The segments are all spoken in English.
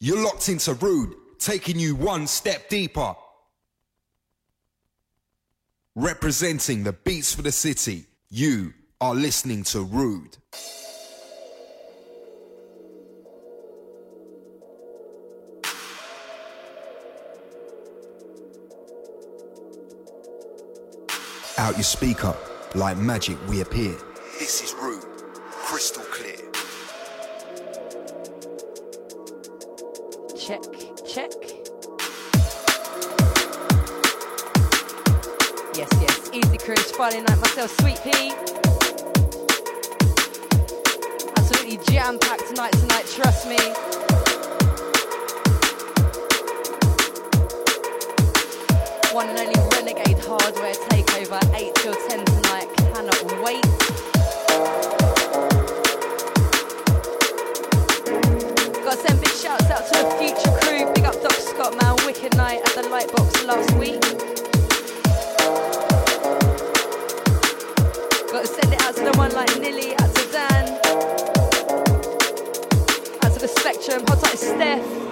You're locked into Rude, taking you one step deeper. Representing the beats for the city, you are listening to Rude. Out your speaker, like magic we appear. Check, check. Yes, yes. Easy Cruise, Friday night, myself, Sweetpea. Absolutely jam packed tonight, tonight, trust me. One and only Renegade Hardware Takeover, 8 till 10 tonight. Cannot wait. Got big shouts out to the future crew. Big up Doc Scott, man. Wicked night at the Lightbox last week. Got to send it out to the one like Nilly, out to Dan, out to the Spectrum, hot like Steph.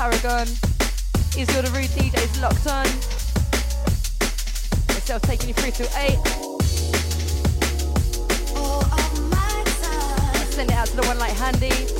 Paragon. Is your the rude DJs locked on? Myself taking you through till 8. Send it out to the one like Handy.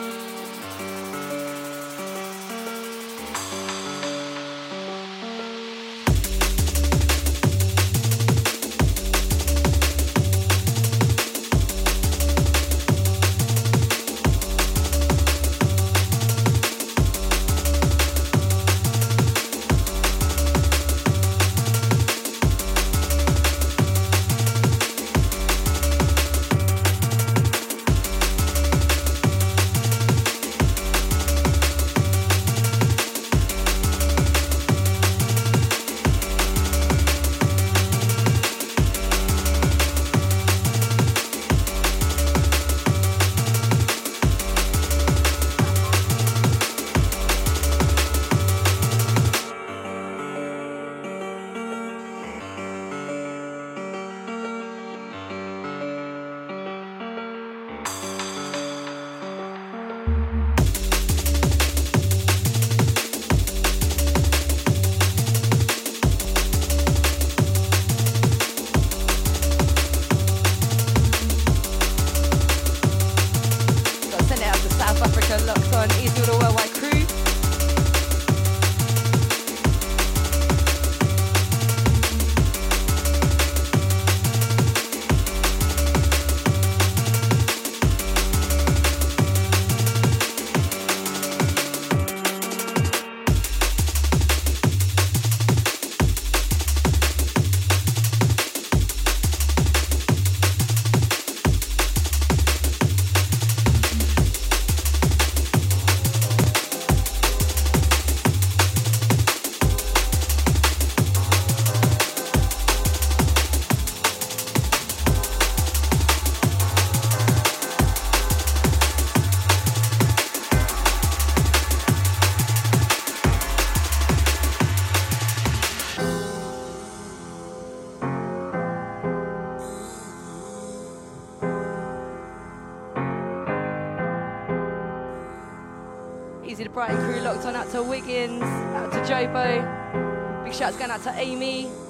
going out to Amy.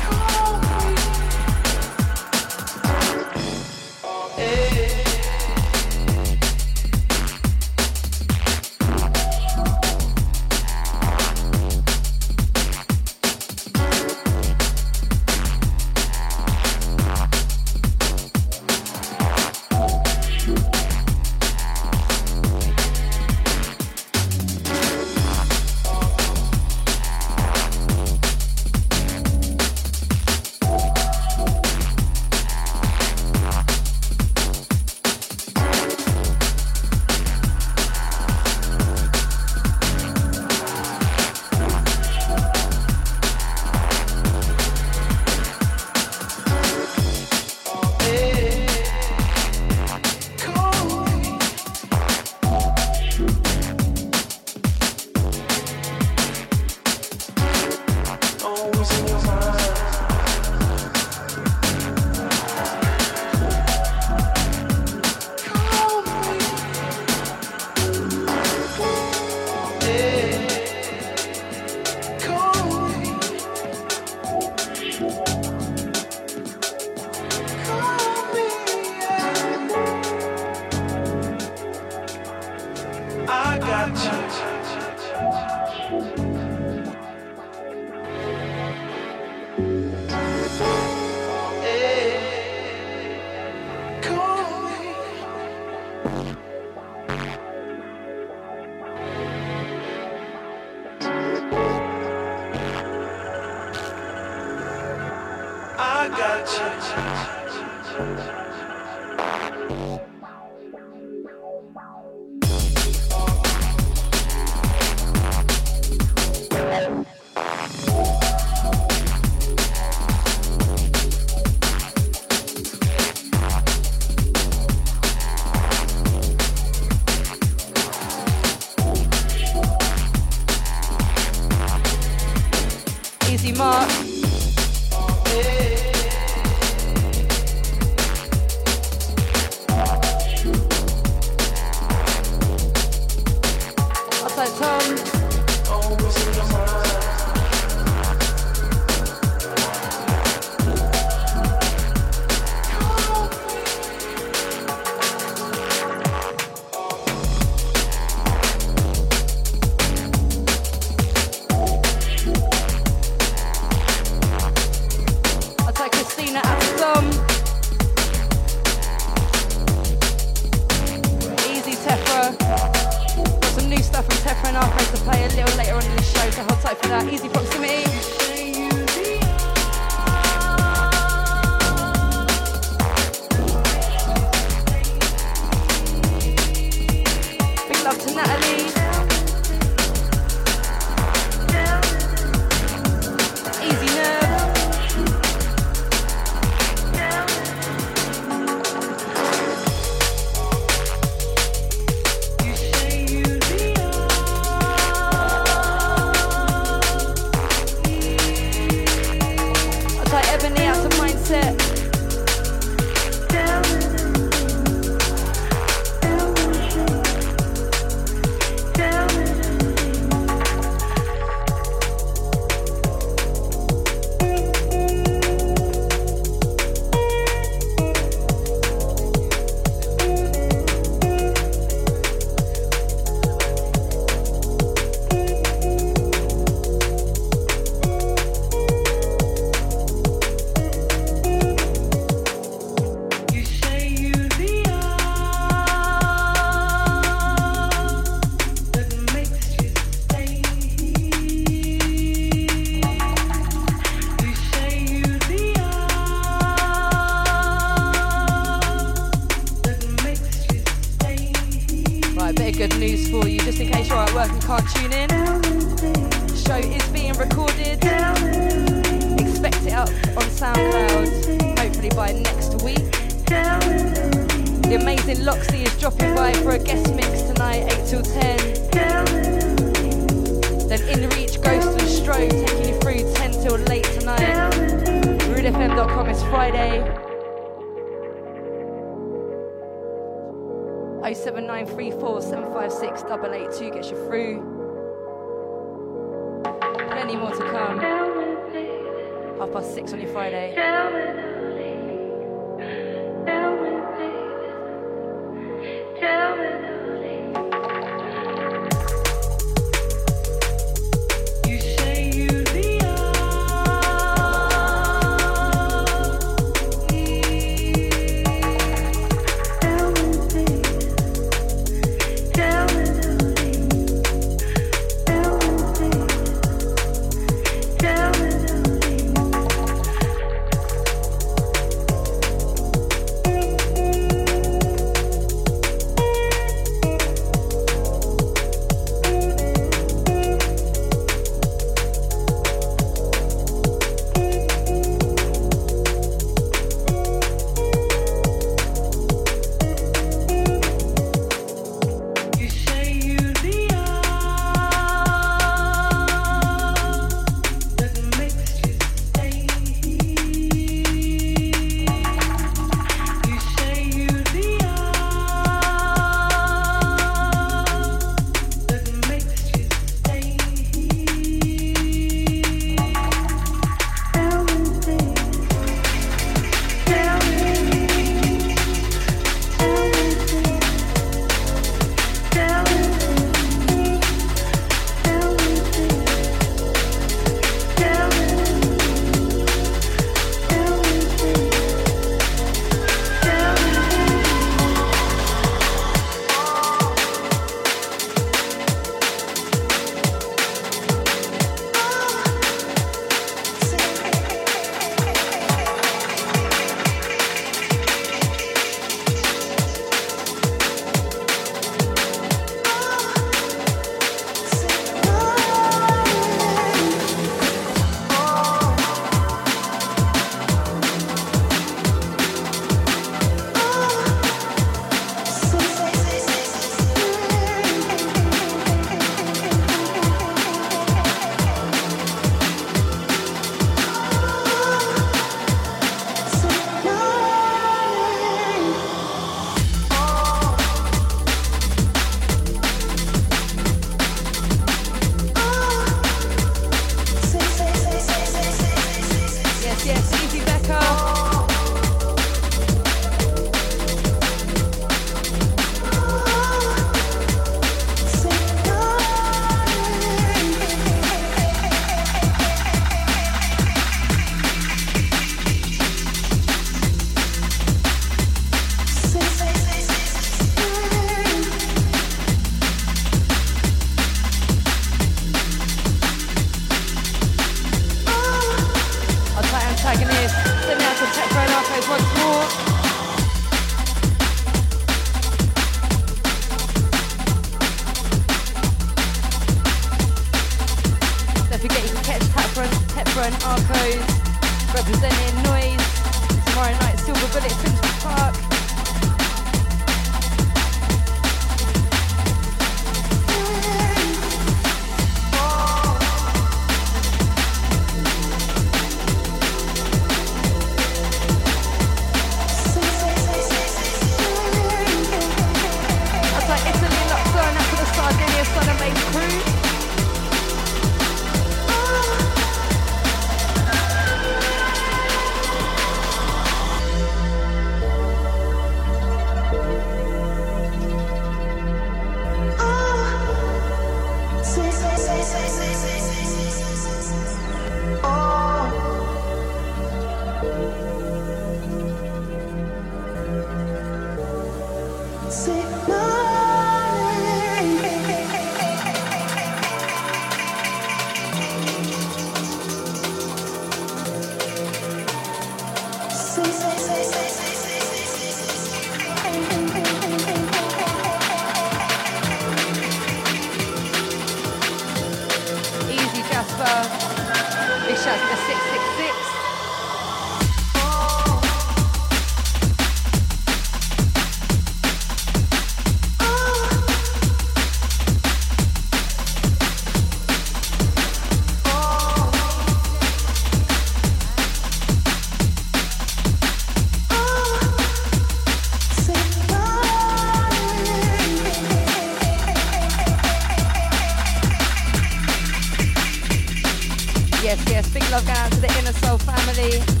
Sounds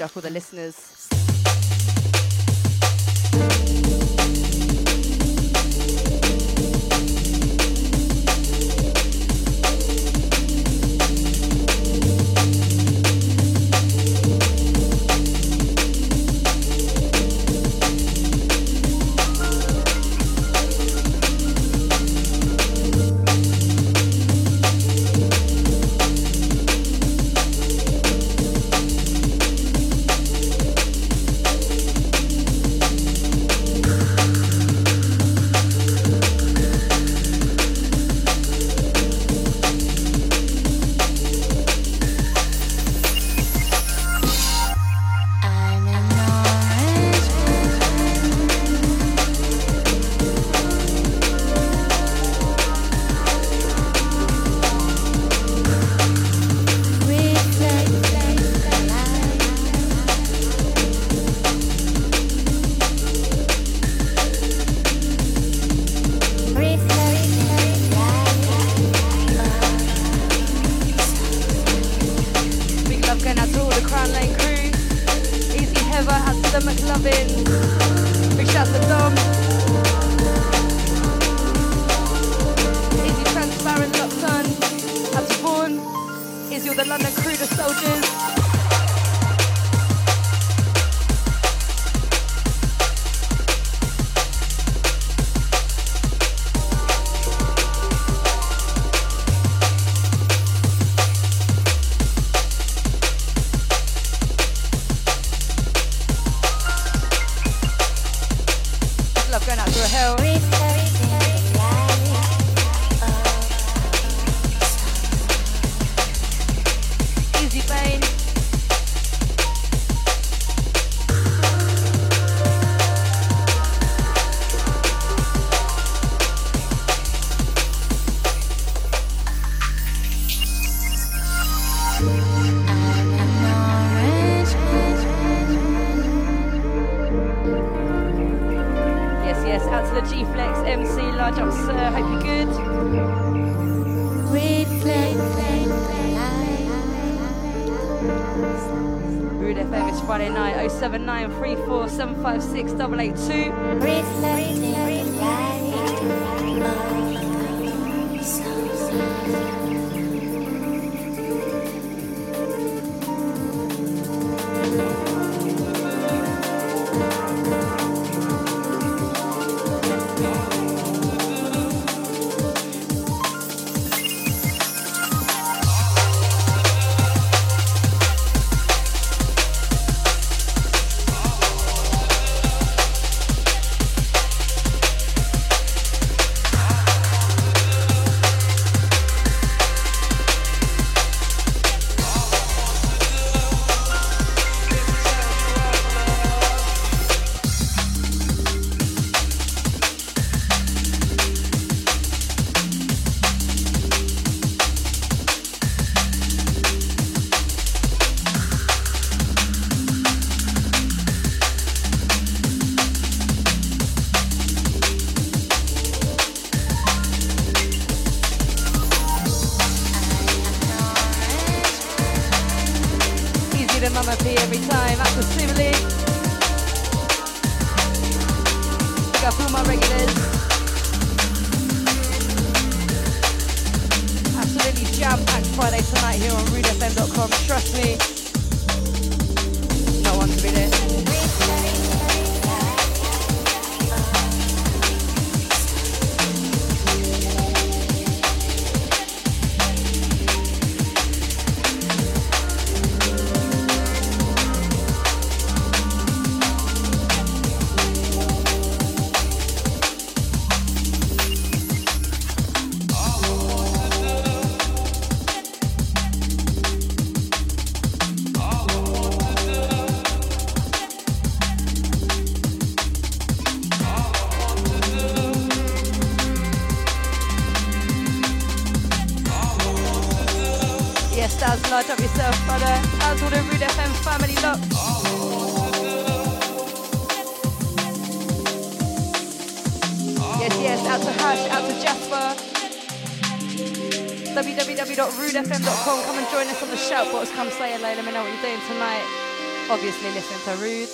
Up all the listeners. Ruth.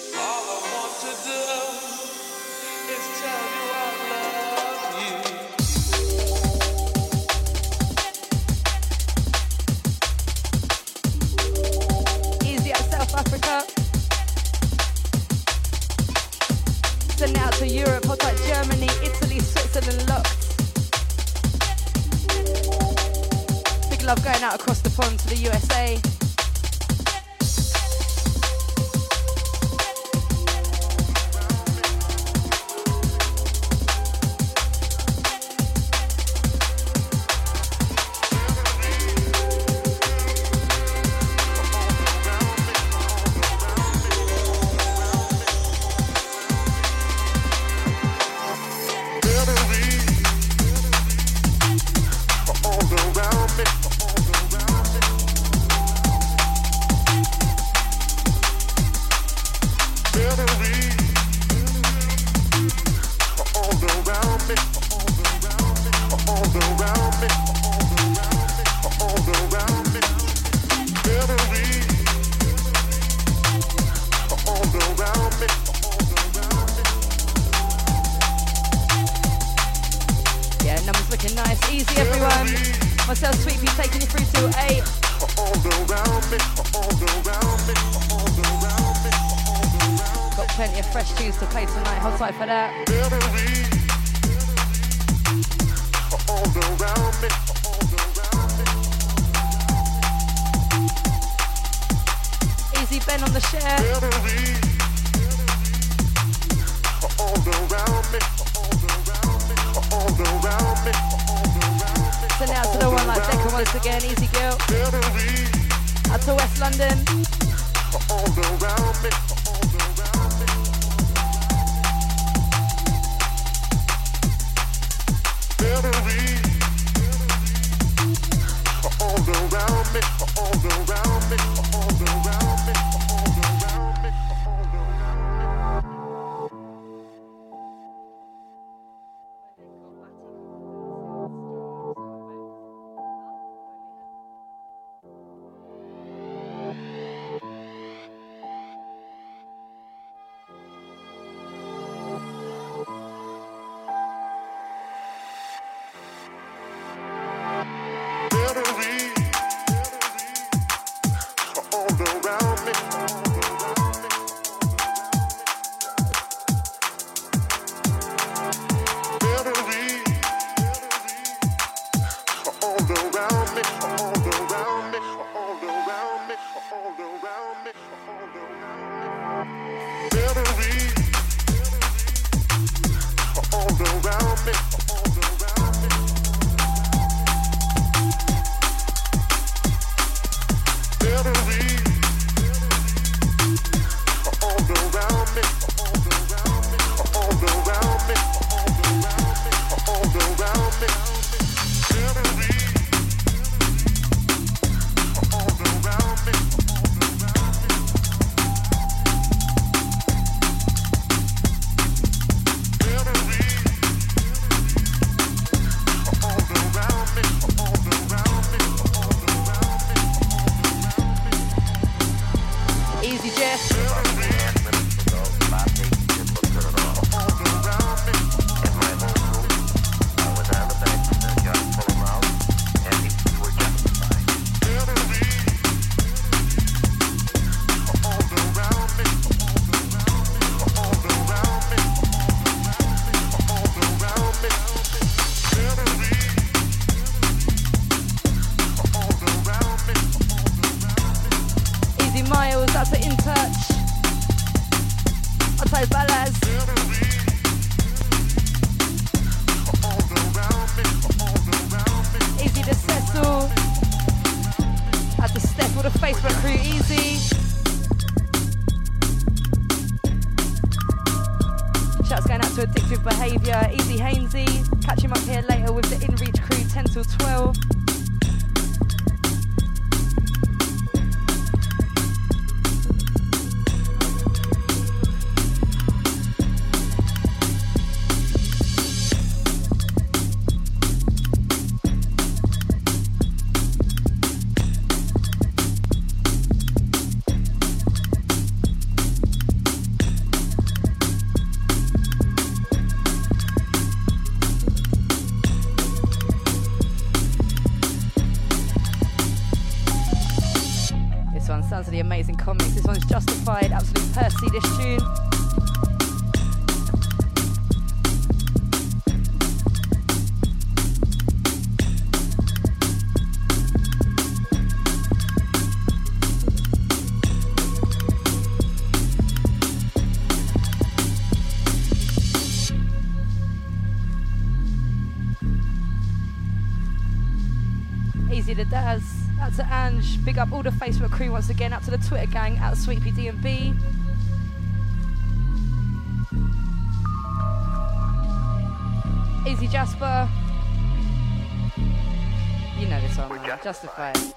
This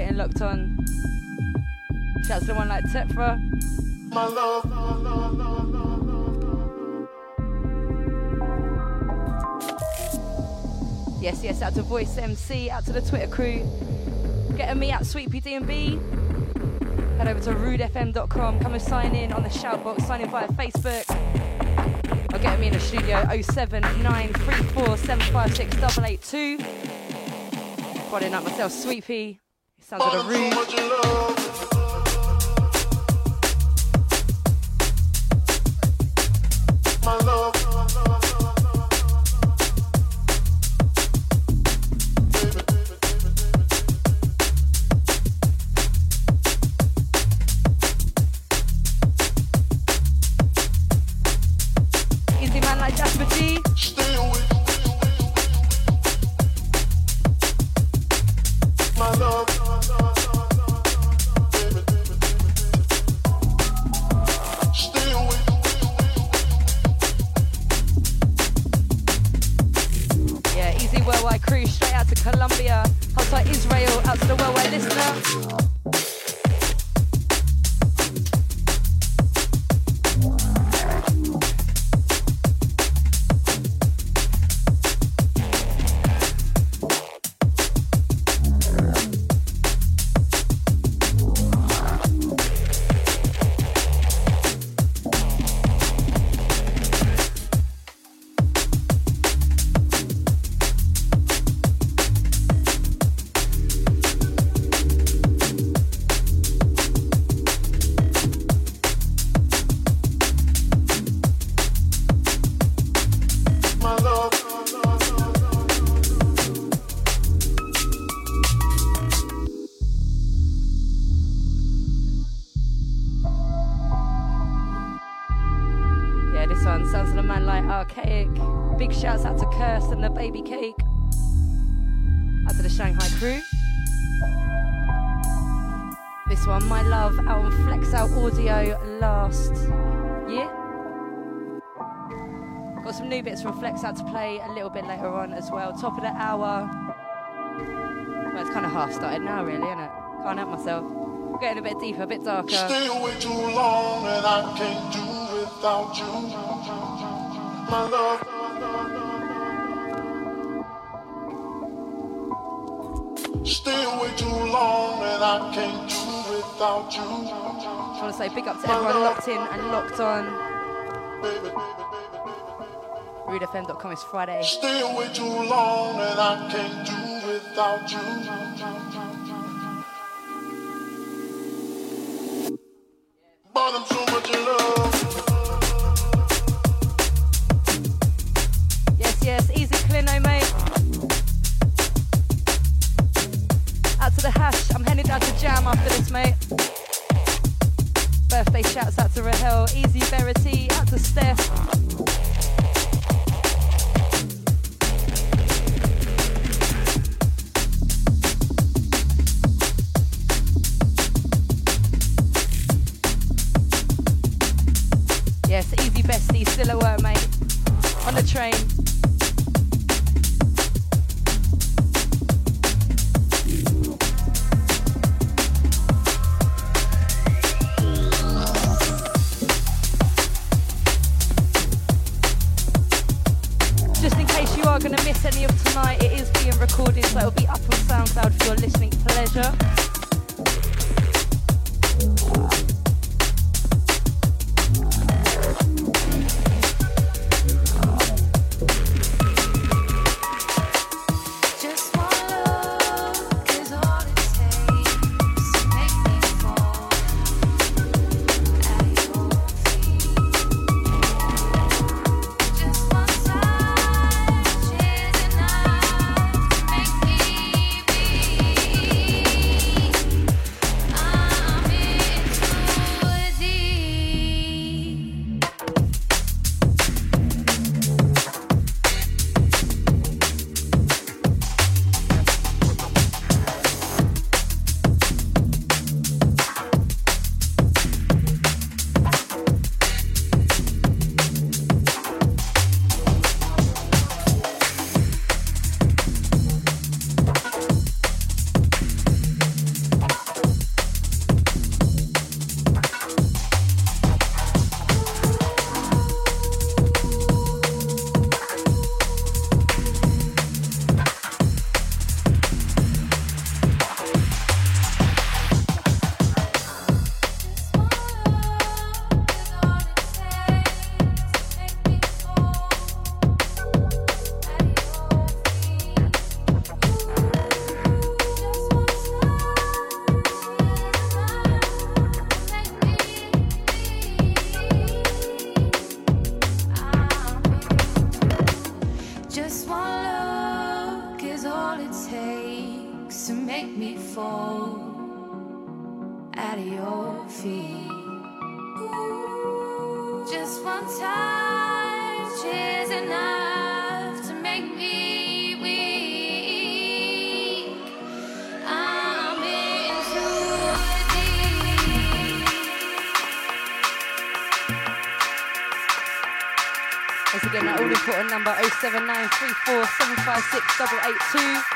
getting locked on. Shouts to one like Tefra. My love. Yes, yes, out to Voice MC, out to the Twitter crew. Getting me at Sweet PDB. Head over to rudefm.com. Come and sign in on the shoutbox, sign in via Facebook. Or get me in the studio 07934756882. Following up myself, Sweet. Sounds like a rude. Out to Kirst and the baby cake. Out to the Shanghai crew. This one, my love, out on Flexout Audio last year. Got some new bits from Flex Out to play a little bit later on as well. Top of the hour. Well, it's kind of half started now, really, isn't it? Can't help myself. Getting a bit deeper, a bit darker. Stay away too long and I can't do without you. My love. Stay away too long and I can't do without you. I want to say big up to everyone locked in and locked on. Rudefm.com is Friday. Stay away too long and I can't do without you. But I'm so much in love. Birthday shouts out to Rahel, Easy Verity, out to Steph. 07934 756 882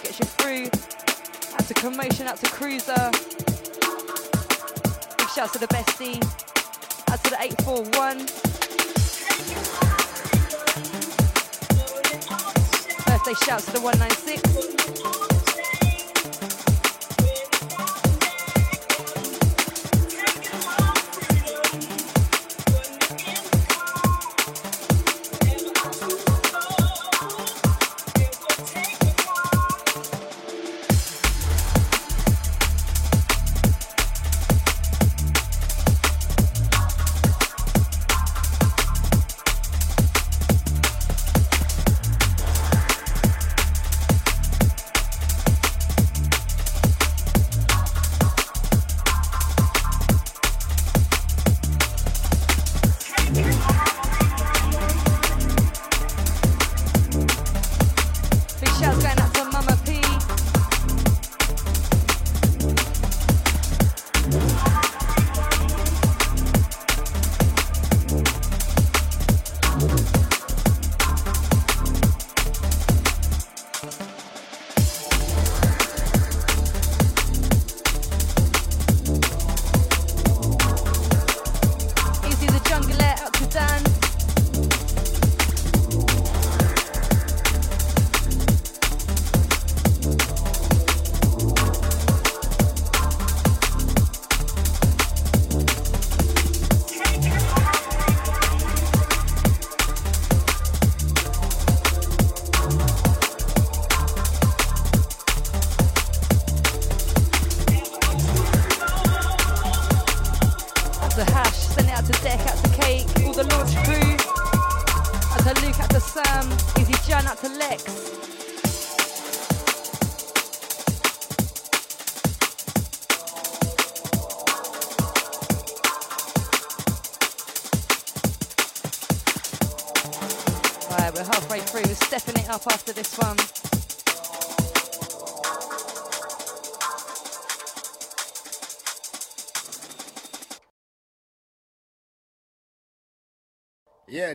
gets you through. Out to Commotion, out to Cruiser. Big shout to the bestie. Out to the 841. Birthday shouts to the 196.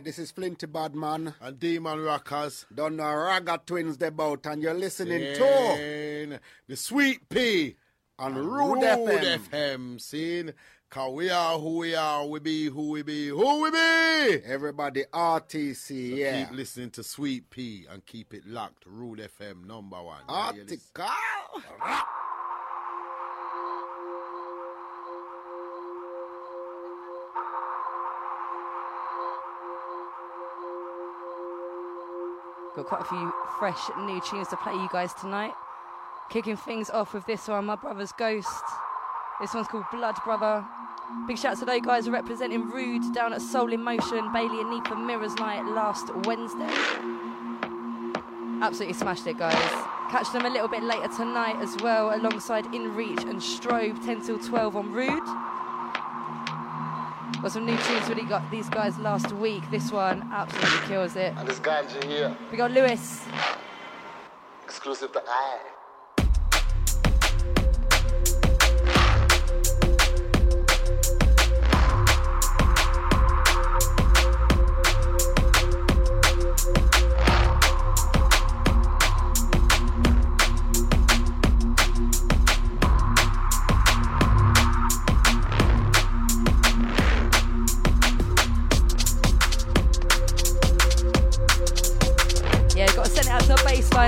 Yeah, this is Flinty Badman. And Deman Rockers. Don't know Ragga Twins boat, and you're listening to the Sweet Pea on and Rude FM. FM. Seeing, cause we are who we are, we be who we be, who we be. Everybody RTC, So yeah. Keep listening to Sweetpea and keep it locked. Rude FM number one. Article. Got quite a few fresh new tunes to play you guys tonight. Kicking things off with this one, My Brother's Ghost. This one's called Blood Brother. Big shout out to those guys representing Rude down at Soul in Motion, Bailey and Neepa Mirrors Night last Wednesday. Absolutely smashed it, guys. Catch them a little bit later tonight as well, alongside In Reach and Strobe, 10 till 12 on Rude. Got some new tunes we got these guys last week. This one absolutely kills it. And this ganja here, We got Lewis. exclusive to I.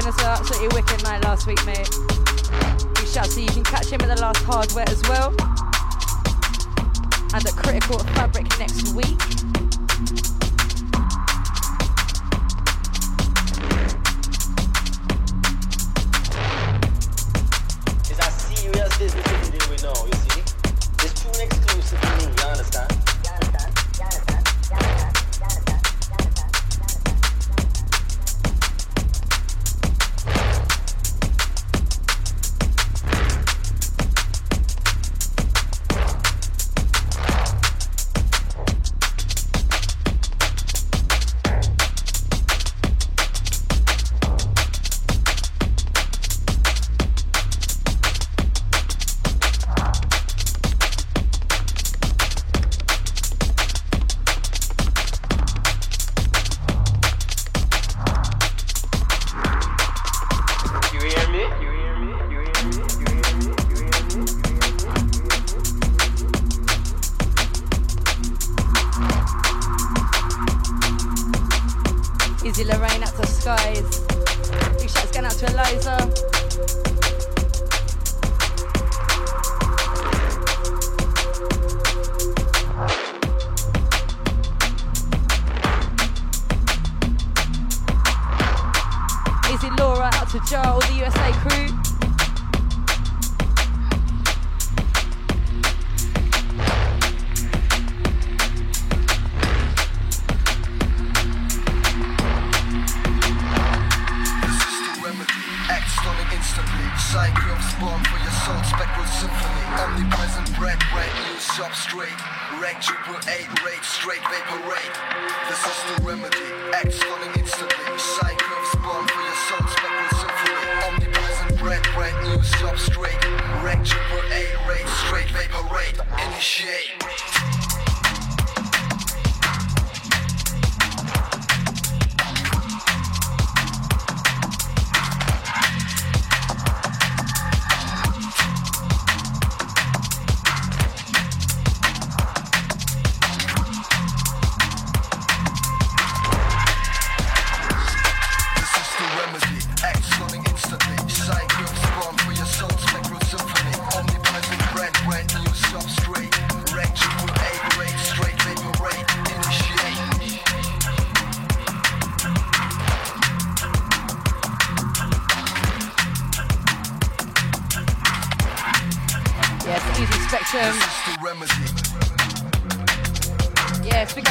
as well. Absolutely wicked night last week, mate. Big shout so you can catch him at the last hardware as well. And at Critical Fabric next week.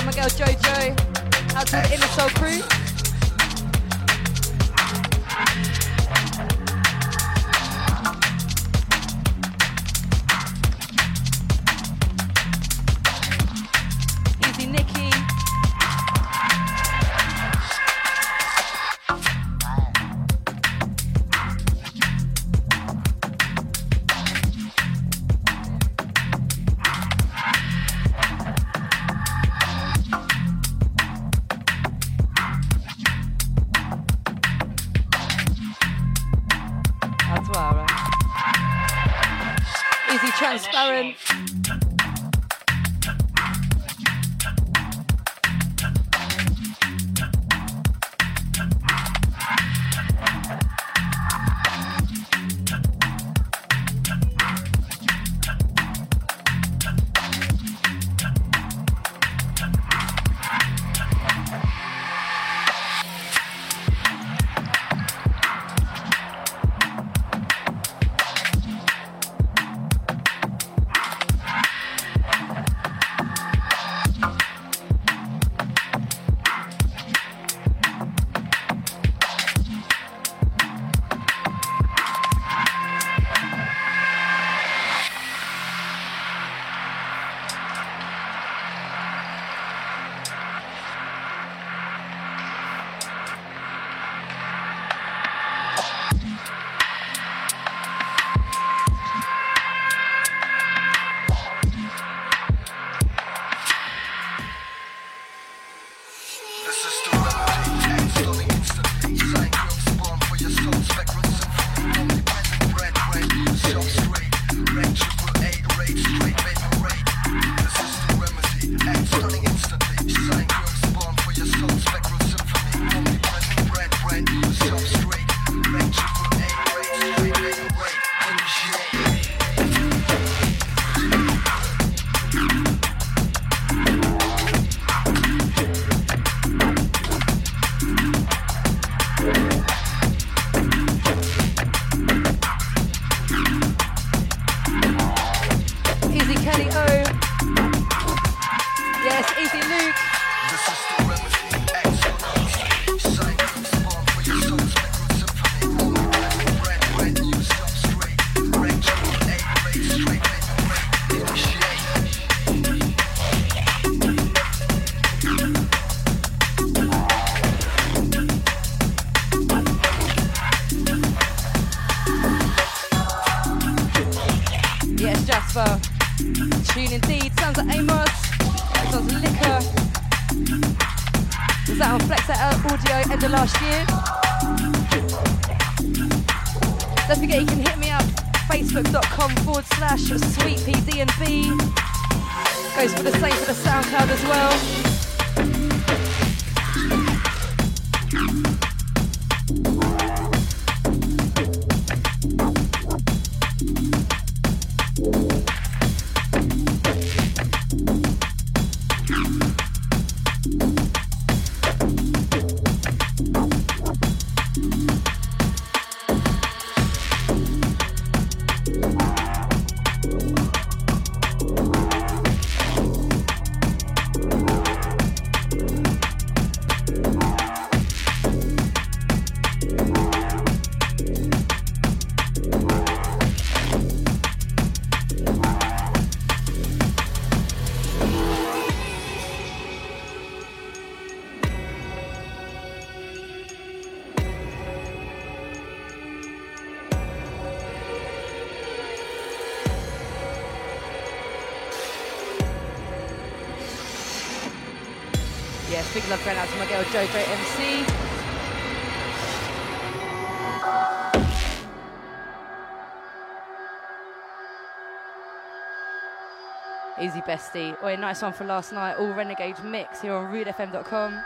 my girl JoJo. Out to the Inner Soul crew. los bestie. Or a nice one for last night. All Renegade Mix here on RudeFM.com.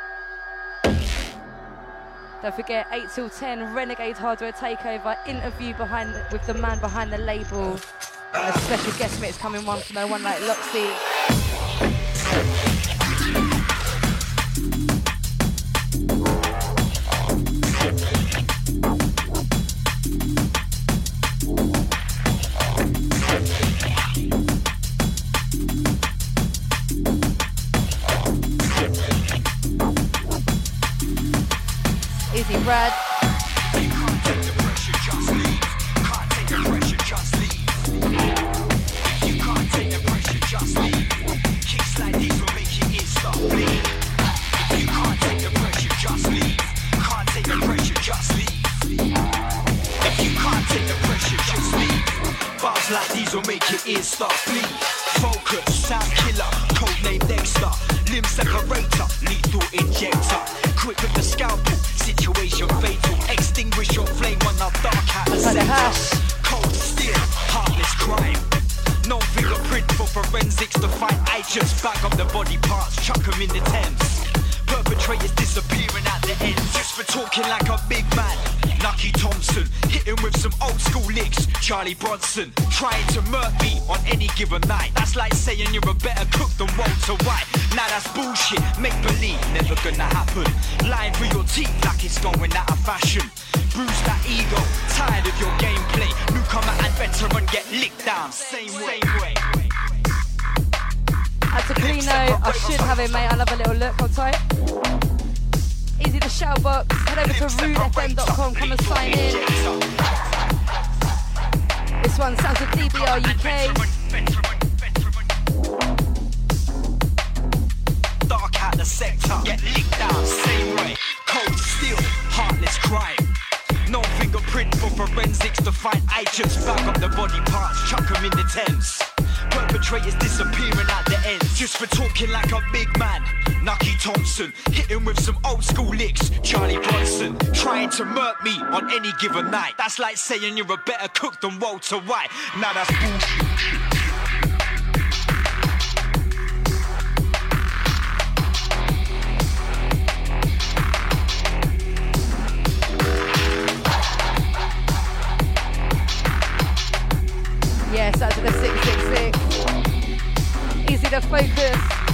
Don't forget, 8 till 10, Renegade Hardware Takeover, interview behind with the man behind the label. A special guest mix coming one from no one like Loxy. Brad. saying you're a better cook than Walter White. Now that's bullshit. Yes, that's the 666. Easy to focus.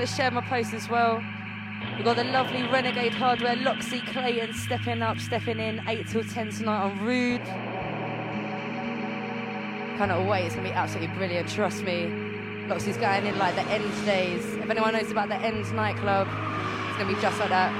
to share my post as well. We've got the lovely Renegade Hardware, Loxy Clayton stepping up, stepping in, 8 till 10 tonight on Rude. of wait, it's going to be absolutely brilliant, trust me. Loxy's going in like the end days. If anyone knows about the end nightclub, it's going to be just like that.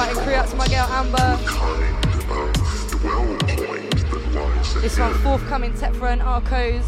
Be Easy to Brighton crew out to my girl Amber. kind of dwell point This one forthcoming Tepra and Arcos.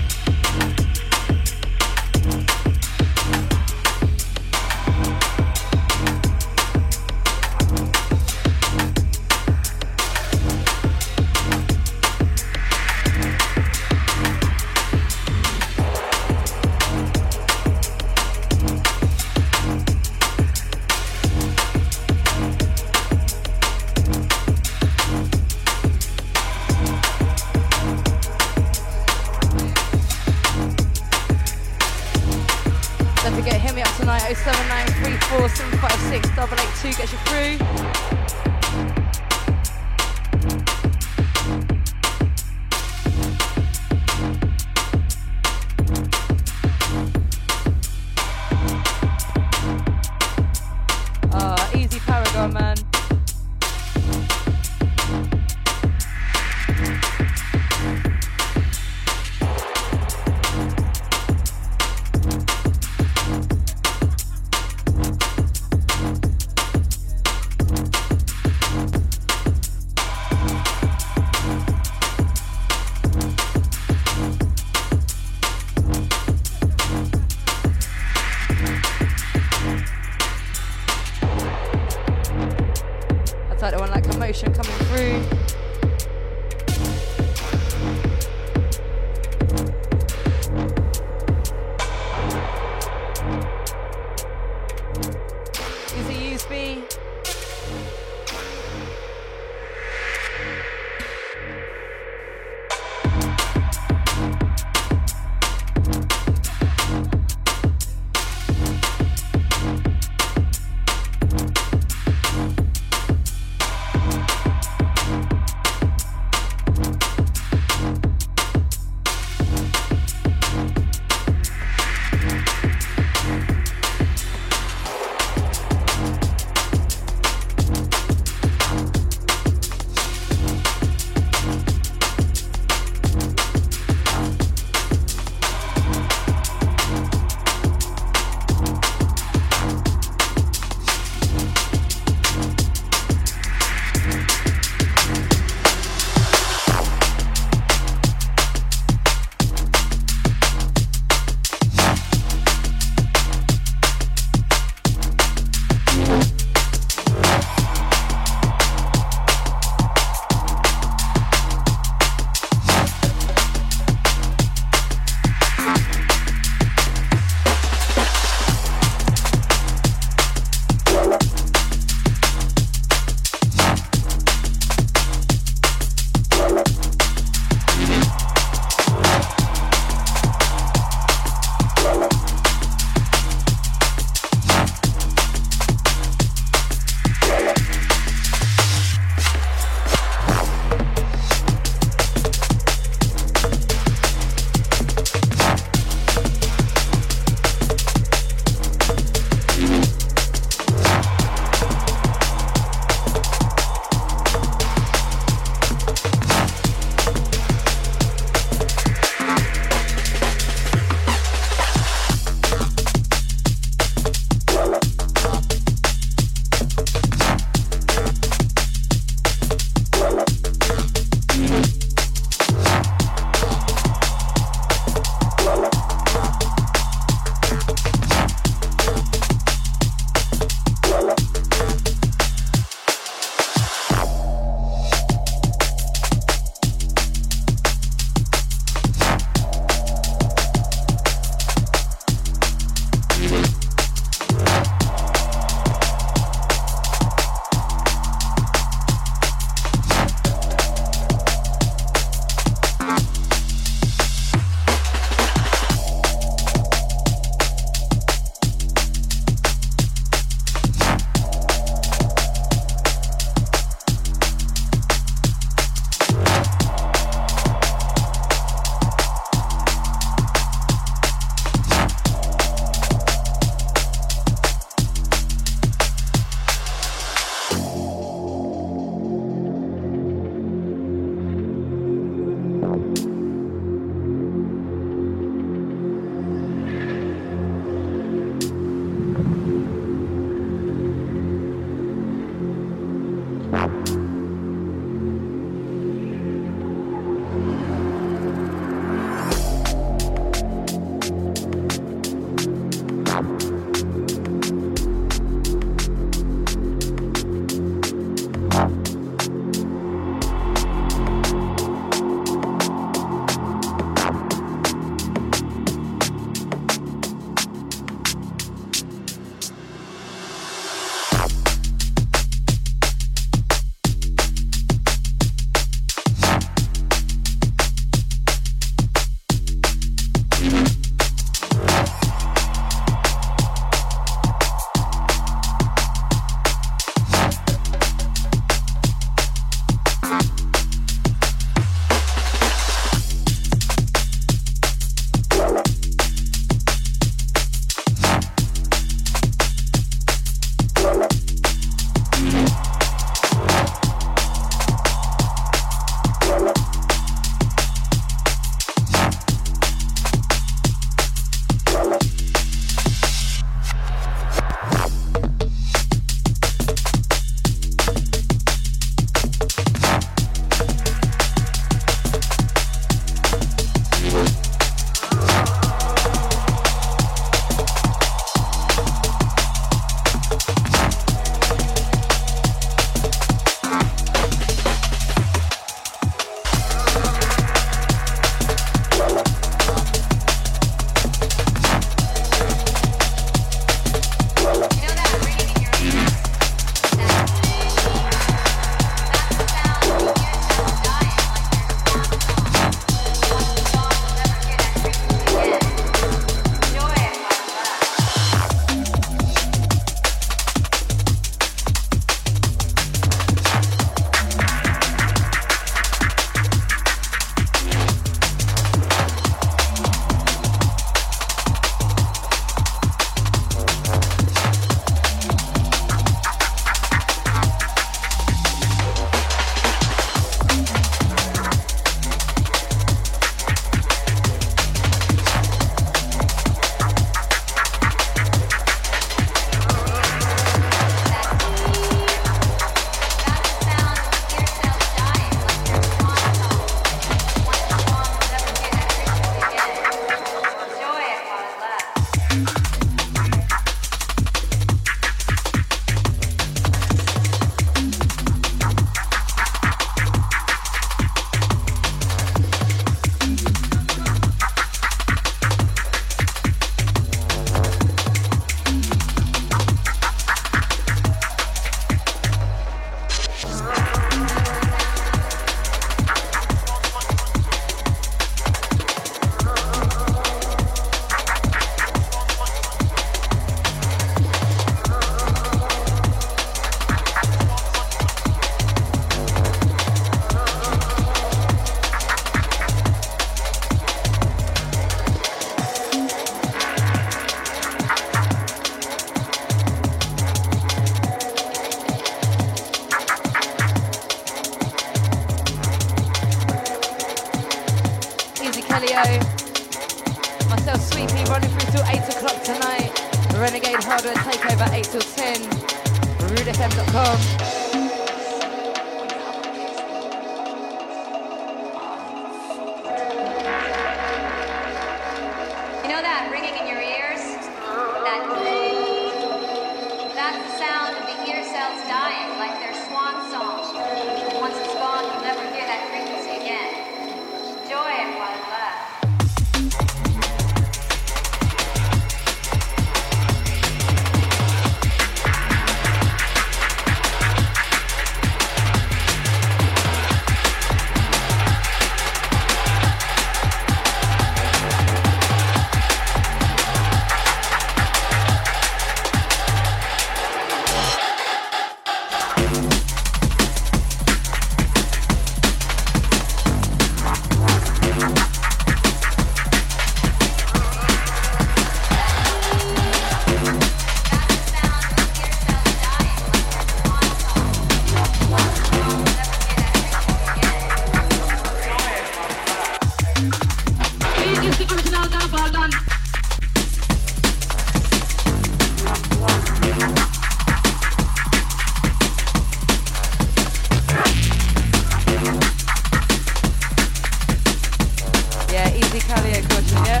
Easy Cali yeah?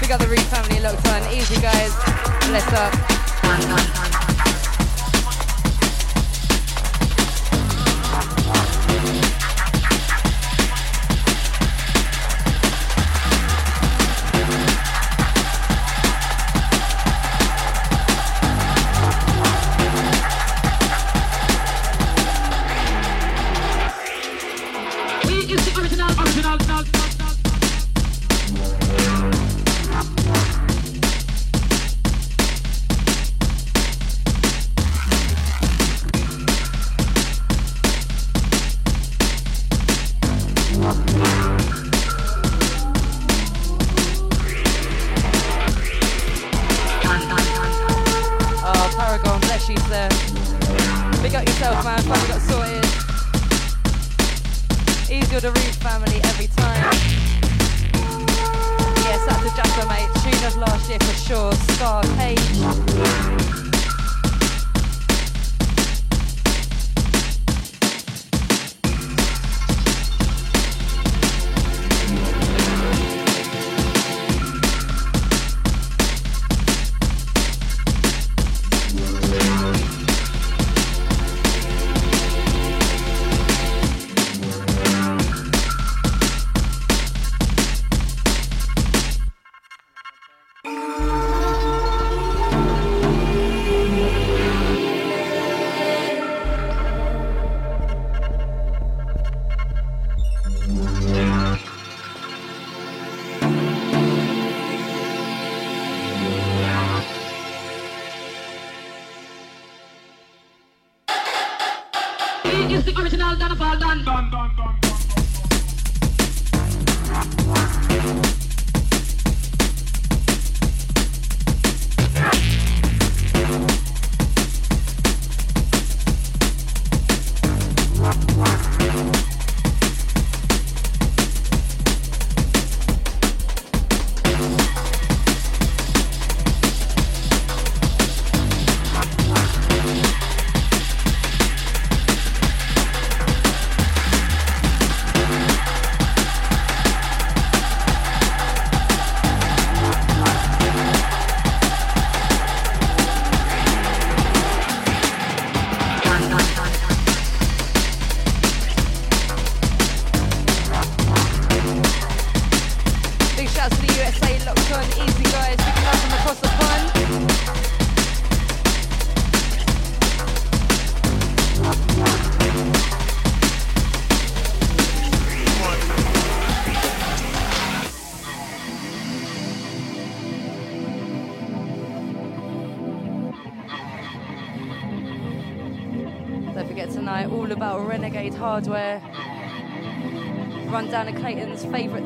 We got the Reed family locked on. Easy guys. Bless up.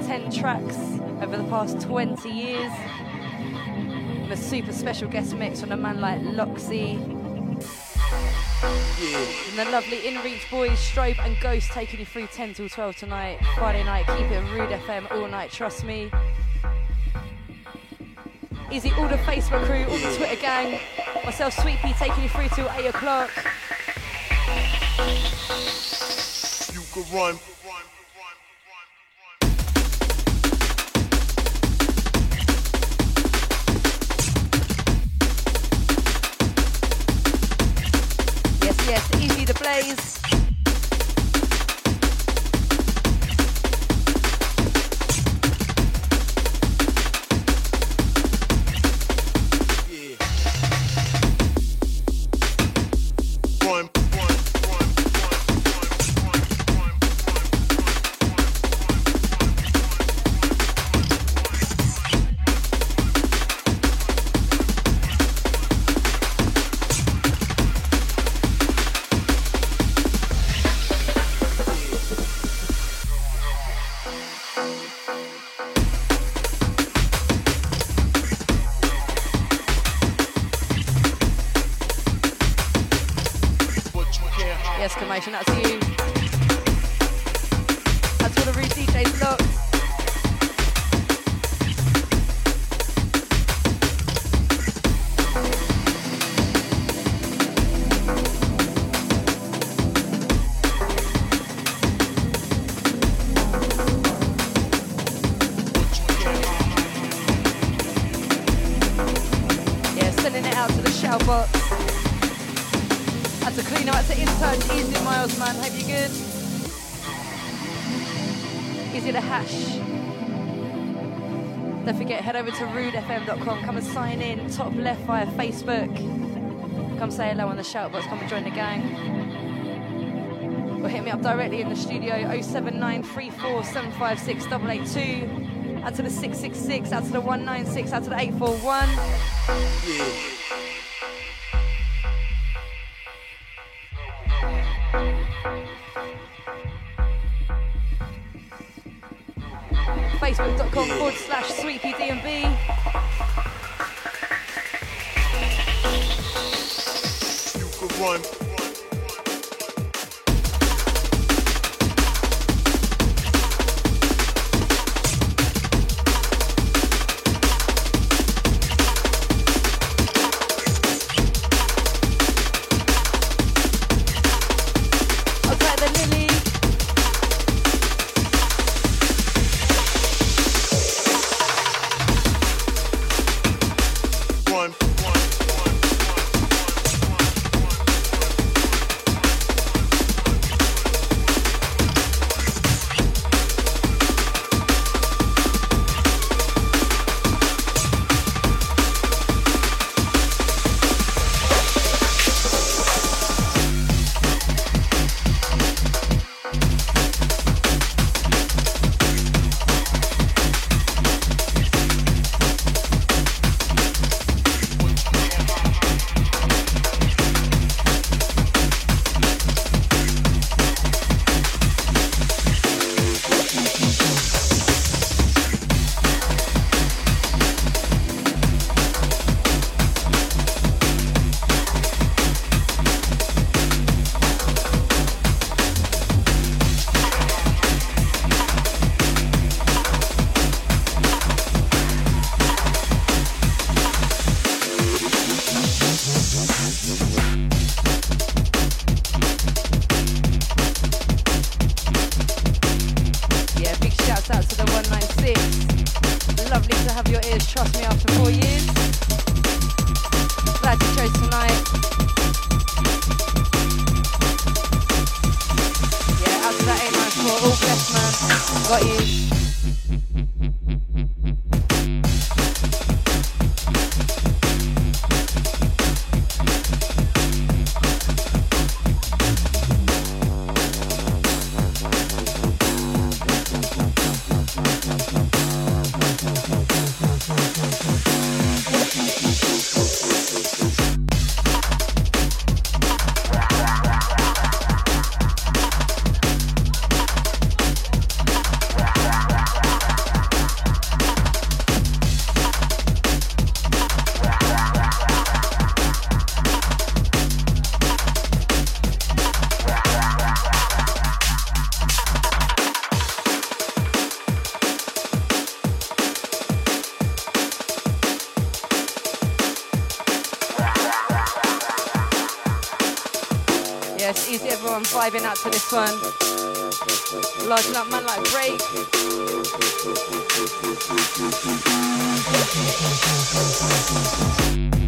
10 tracks over the past 20 years. With a super special guest mix from a man like Loxy. And the lovely InReach boys, Strobe and Ghost taking you through 10 till 12 tonight. Friday night, keep it Rude FM all night, trust me. Easy, all the Facebook crew, all the Twitter gang. Myself, Sweetpea, taking you through till 8 o'clock. You could run. Shout box. Come and join the gang. Or hit me up directly in the studio 07934756882. Out to the 666, out to the 196, out to the 841. Facebook.com vibing out to this one. Large up man like break. Thank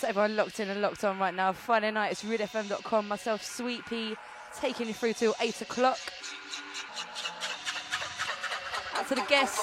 That's everyone locked in and locked on right now. Friday night, it's rudefm.com. Myself, Sweetpea, taking you through till 8 o'clock. Out to the guests.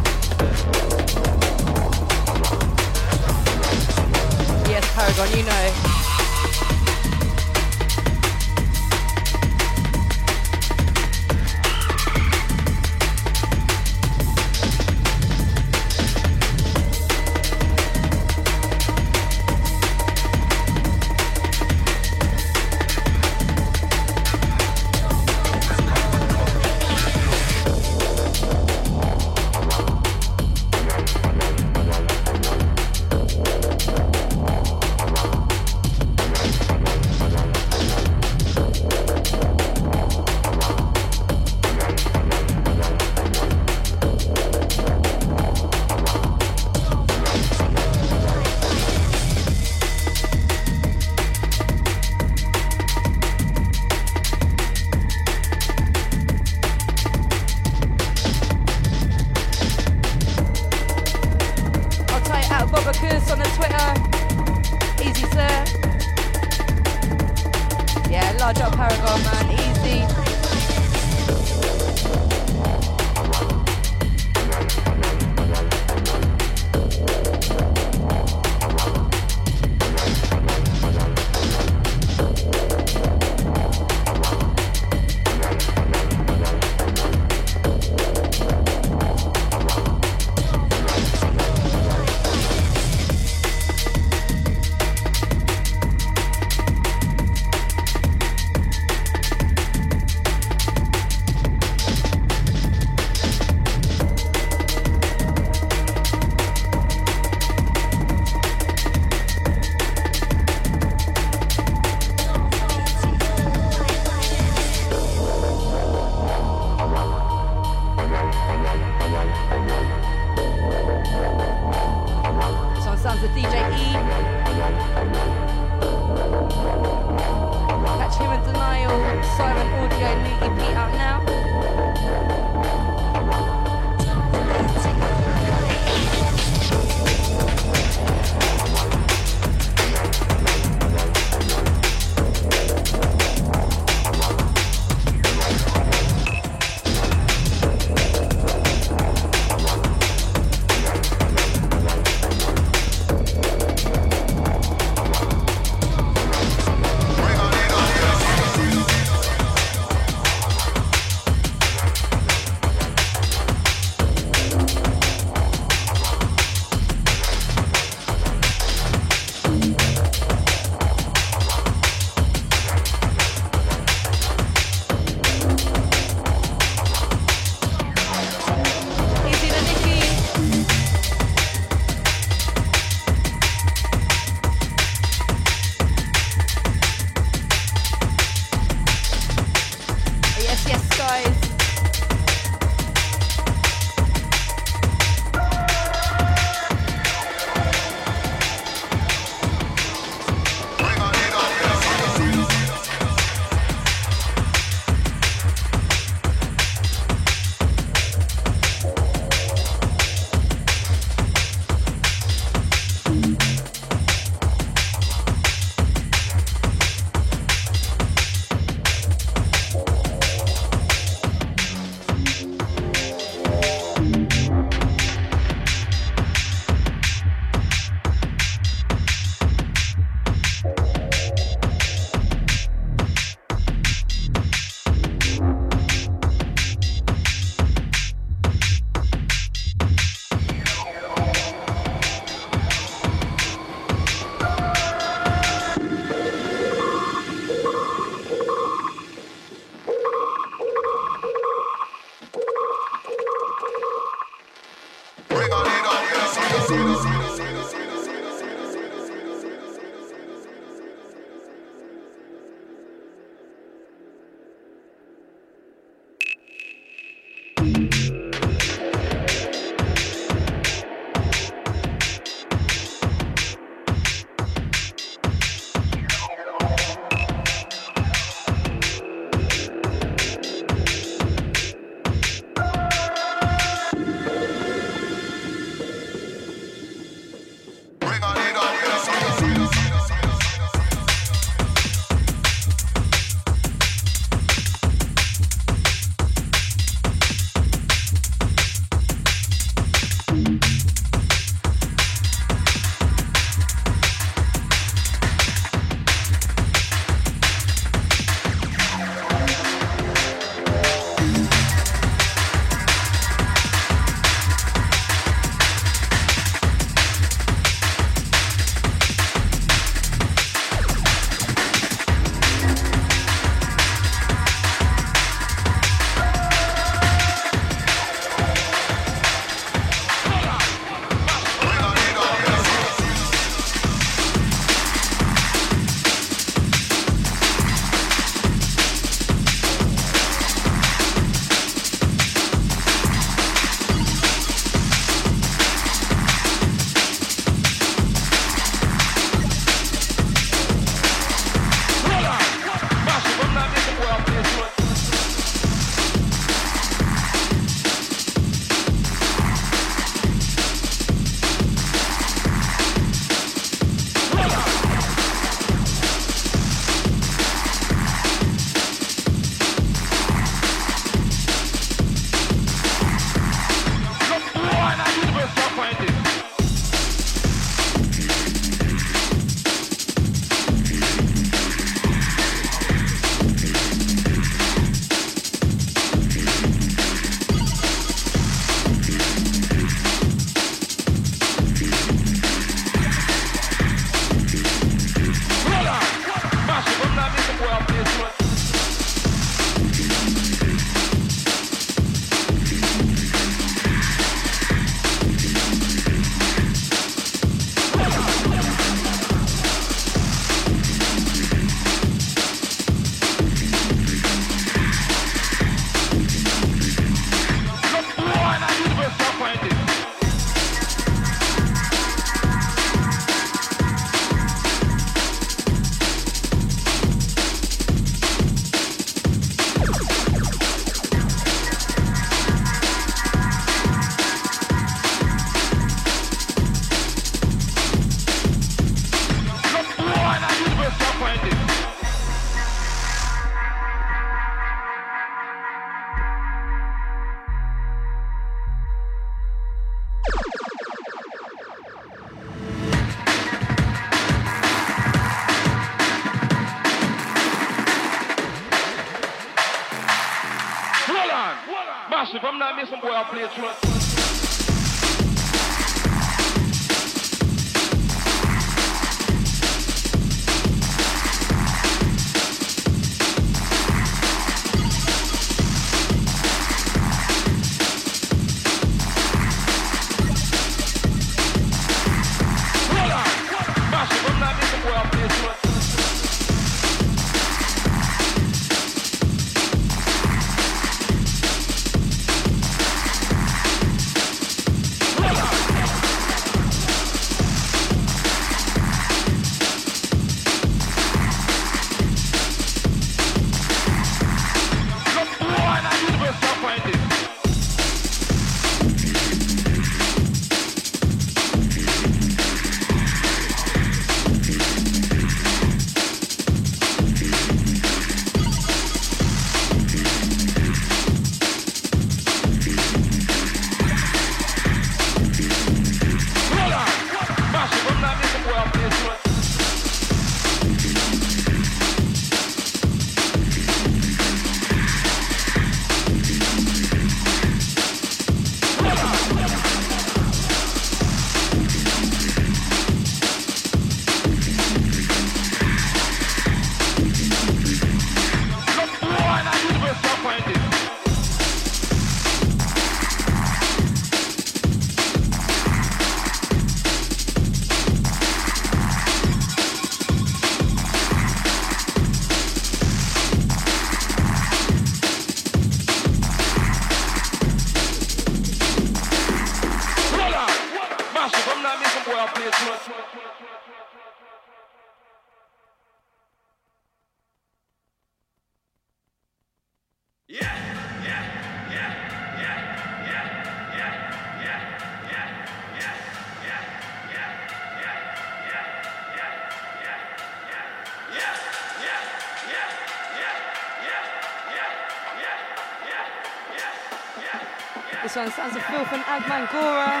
This one sounds of Filth and Agman Gora.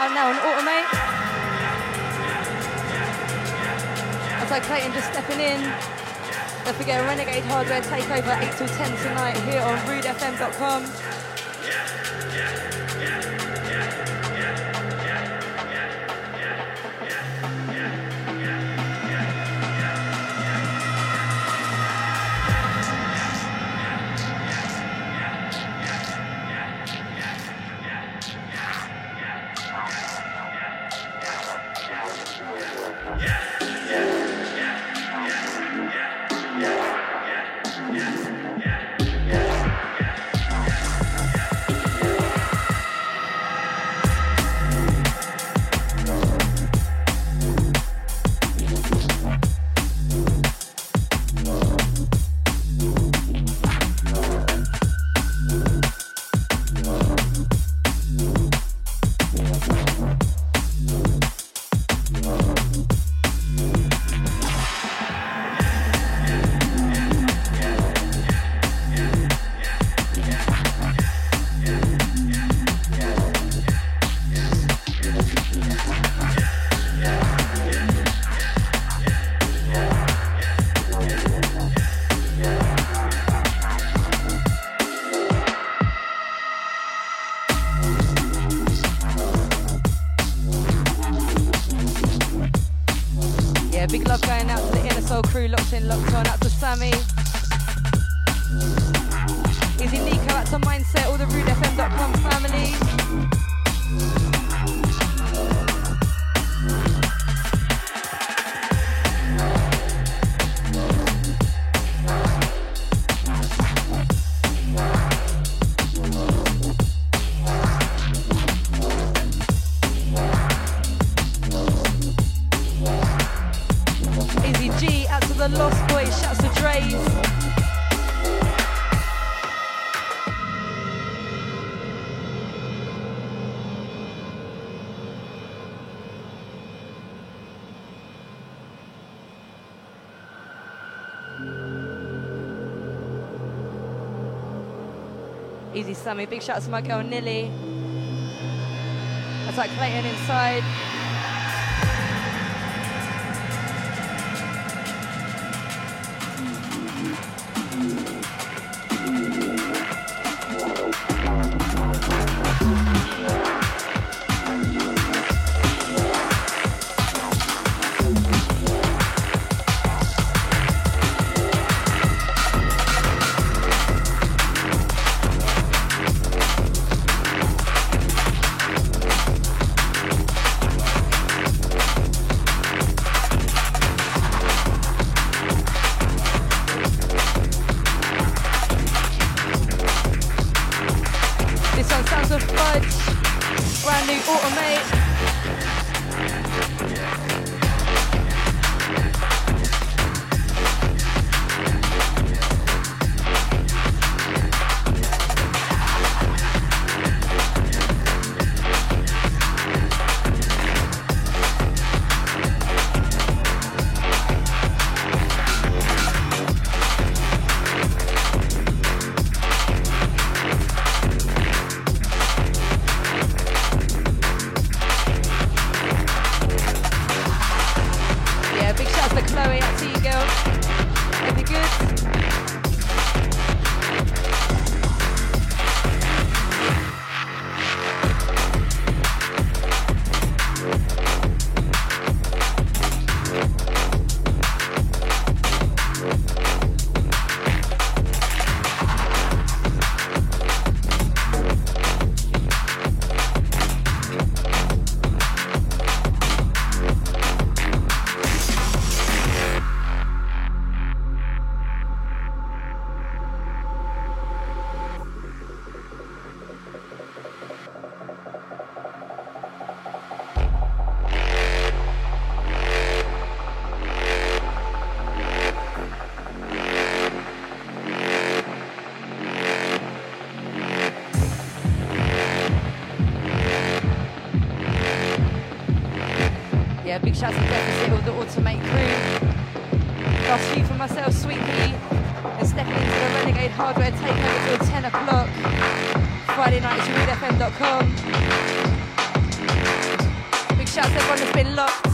And now an Automate. That's like Clayton just stepping in. Don't forget Renegade Hardware Takeover 8 till 10 tonight here on rudefm.com. Sammy. Big shout out to my girl Nilly. That's like Clayton inside. Big to Deficit, all the Automate crew. Last few for myself, Sweetpea, and stepping into the Renegade Hardware takeover till 10 o'clock. Friday night is rudefm.com. Big shout to everyone that's been locked.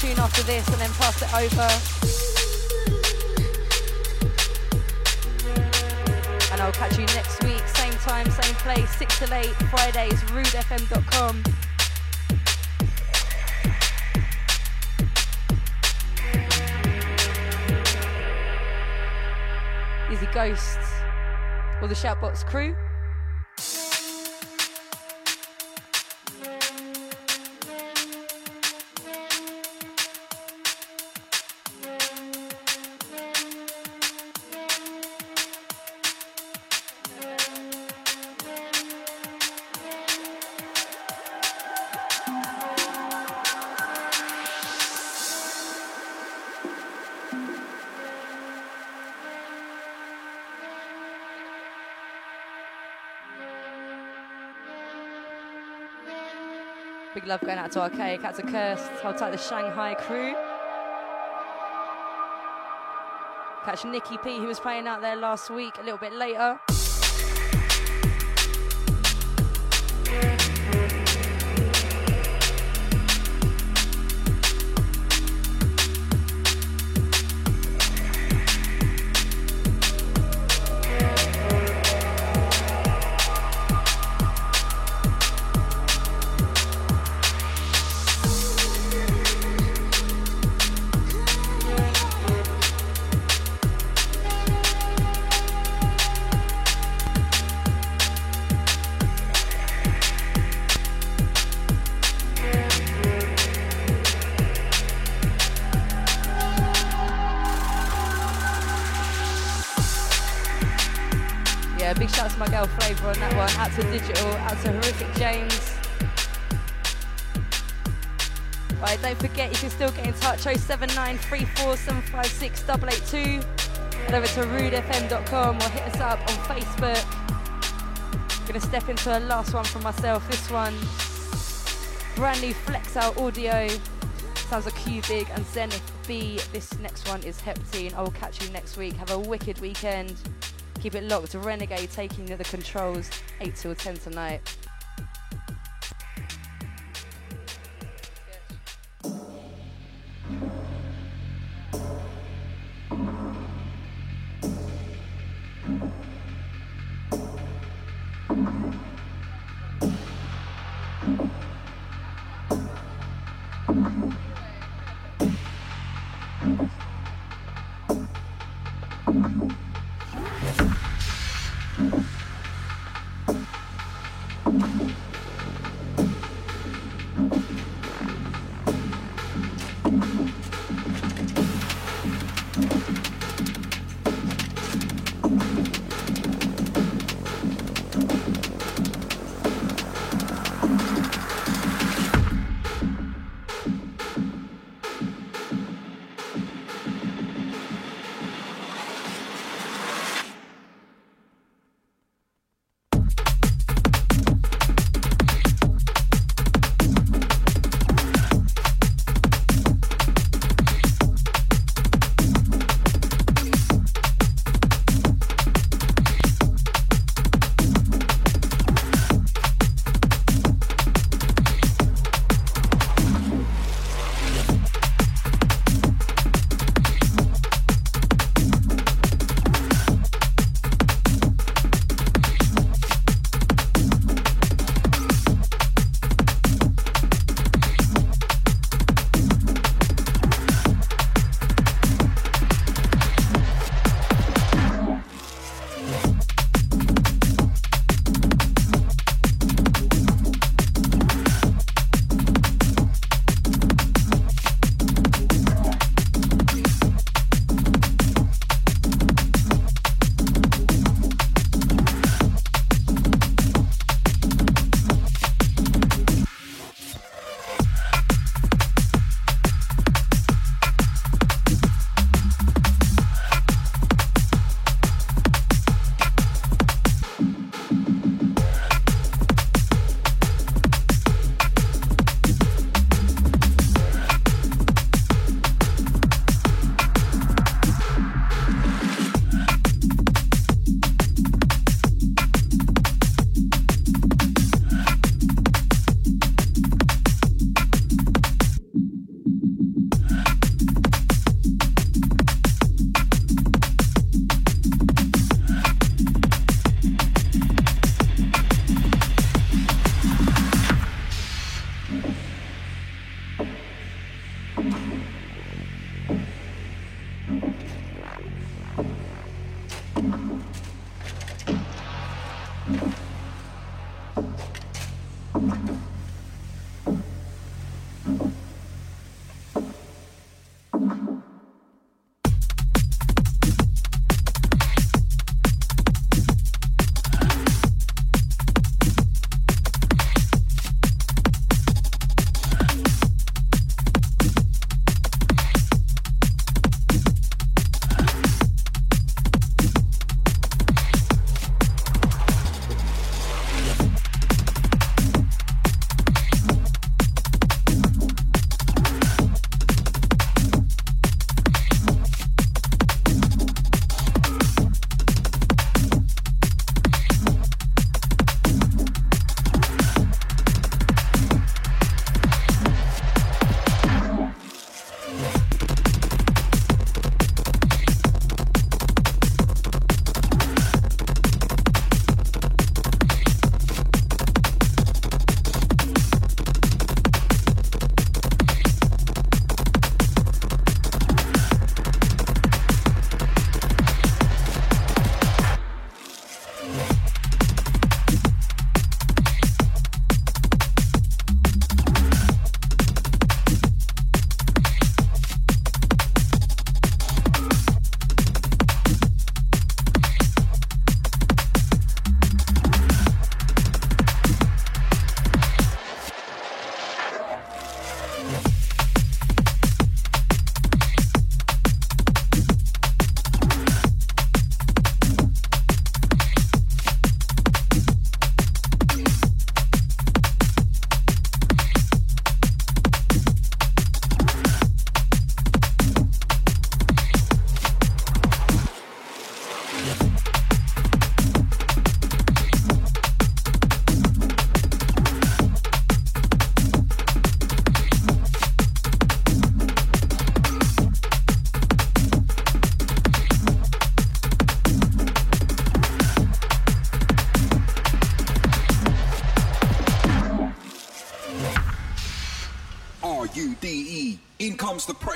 Tune after this and then pass it over. And I'll catch you next week, same time, same place, 6 to 8, Fridays, rudefm.com. Easy Ghosts, or the Shoutbox crew. Love going out to Archaic, out to Cursed, hold tight the Shanghai crew. Catch Nikki P, who was playing out there last week, a little bit later. 07934756882. Head over to rudefm.com or hit us up on Facebook. Gonna step into a last one from myself. This one, brand new Flexout audio. Sounds like Q Big and Zenith B. This next one is Heptine. I will catch you next week. Have a wicked weekend. Keep it locked. Renegade taking the controls 8 till 10 tonight.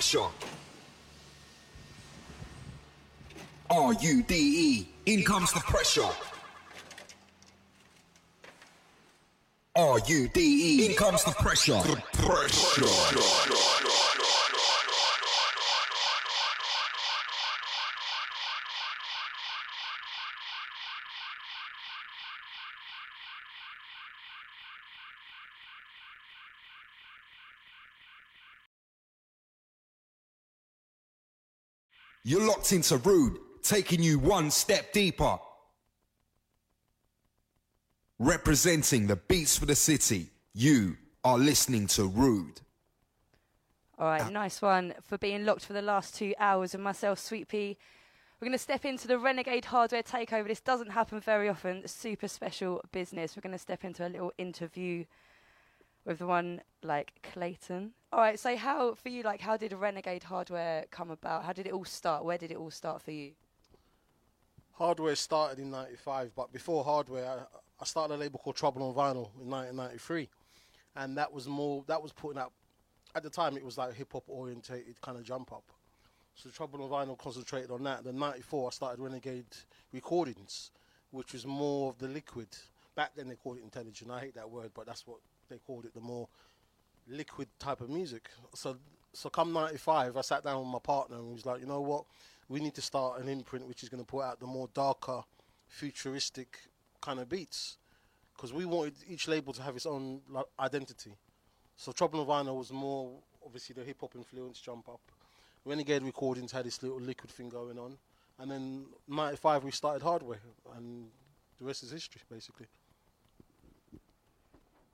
Pressure. R U D E. In comes the pressure. R U D E. In comes the pressure. The pressure. Into Rude, taking you one step deeper. Representing the beats for the city, you are listening to Rude. All right, nice one for being locked for the last two hours with myself, Sweetpea. We're going to step into the Renegade Hardware Takeover. This doesn't happen very often. Super special business. We're going to step into a little interview with the one like Clayton. All right, so how for you? Like, how did Renegade Hardware come about? How did it all start? Where did it all start for you? Hardware started in '95, but before Hardware, I, I started a label called Trouble on Vinyl in 1993, and that was more that was putting out. At the time, it was like hip hop orientated kind of jump up. So Trouble on Vinyl concentrated on that. Then '94, I started Renegade Recordings, which was more of the liquid. Back then they called it intelligent. I hate that word, but that's what they called it. The more liquid type of music. So so come '95, I sat down with my partner and was like, you know what, we need to start an imprint which is going to put out the more darker, futuristic kind of beats, because we wanted each label to have its own like, identity. So Trouble on Vinyl was more obviously the hip hop influence jump up. Renegade Recordings had this little liquid thing going on, and then '95 we started Hardware, and the rest is history basically.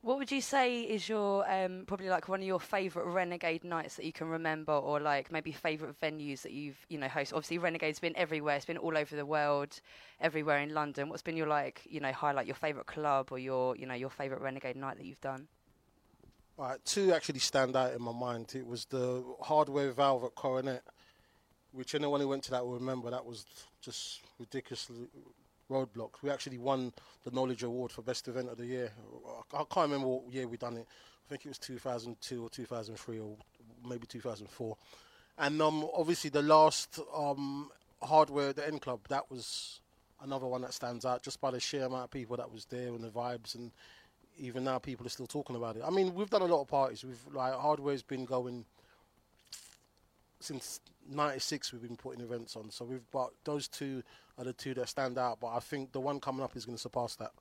What would you say is your um, probably like one of your favourite Renegade nights that you can remember, or like maybe favourite venues that you've you know hosted? Obviously, Renegade's been everywhere. It's been all over the world, everywhere in London. What's been your like you know highlight your favourite club or your you know your favourite Renegade night that you've done? Right, two actually stand out in my mind. It was the hardware valve at Coronet, which anyone who went to that will remember. That was just ridiculously roadblock. We actually won the Knowledge Award for Best Event of the Year. I can't remember what year we done it. I think it was 2002 or 2003 or maybe 2004. And um, obviously the last um, hardware, the N Club, that was another one that stands out just by the sheer amount of people that was there and the vibes and even now people are still talking about it. I mean, we've done a lot of parties. We've like hardware's been going since '96. We've been putting events on, so we've got those two are the two that stand out. But I think the one coming up is going to surpass that.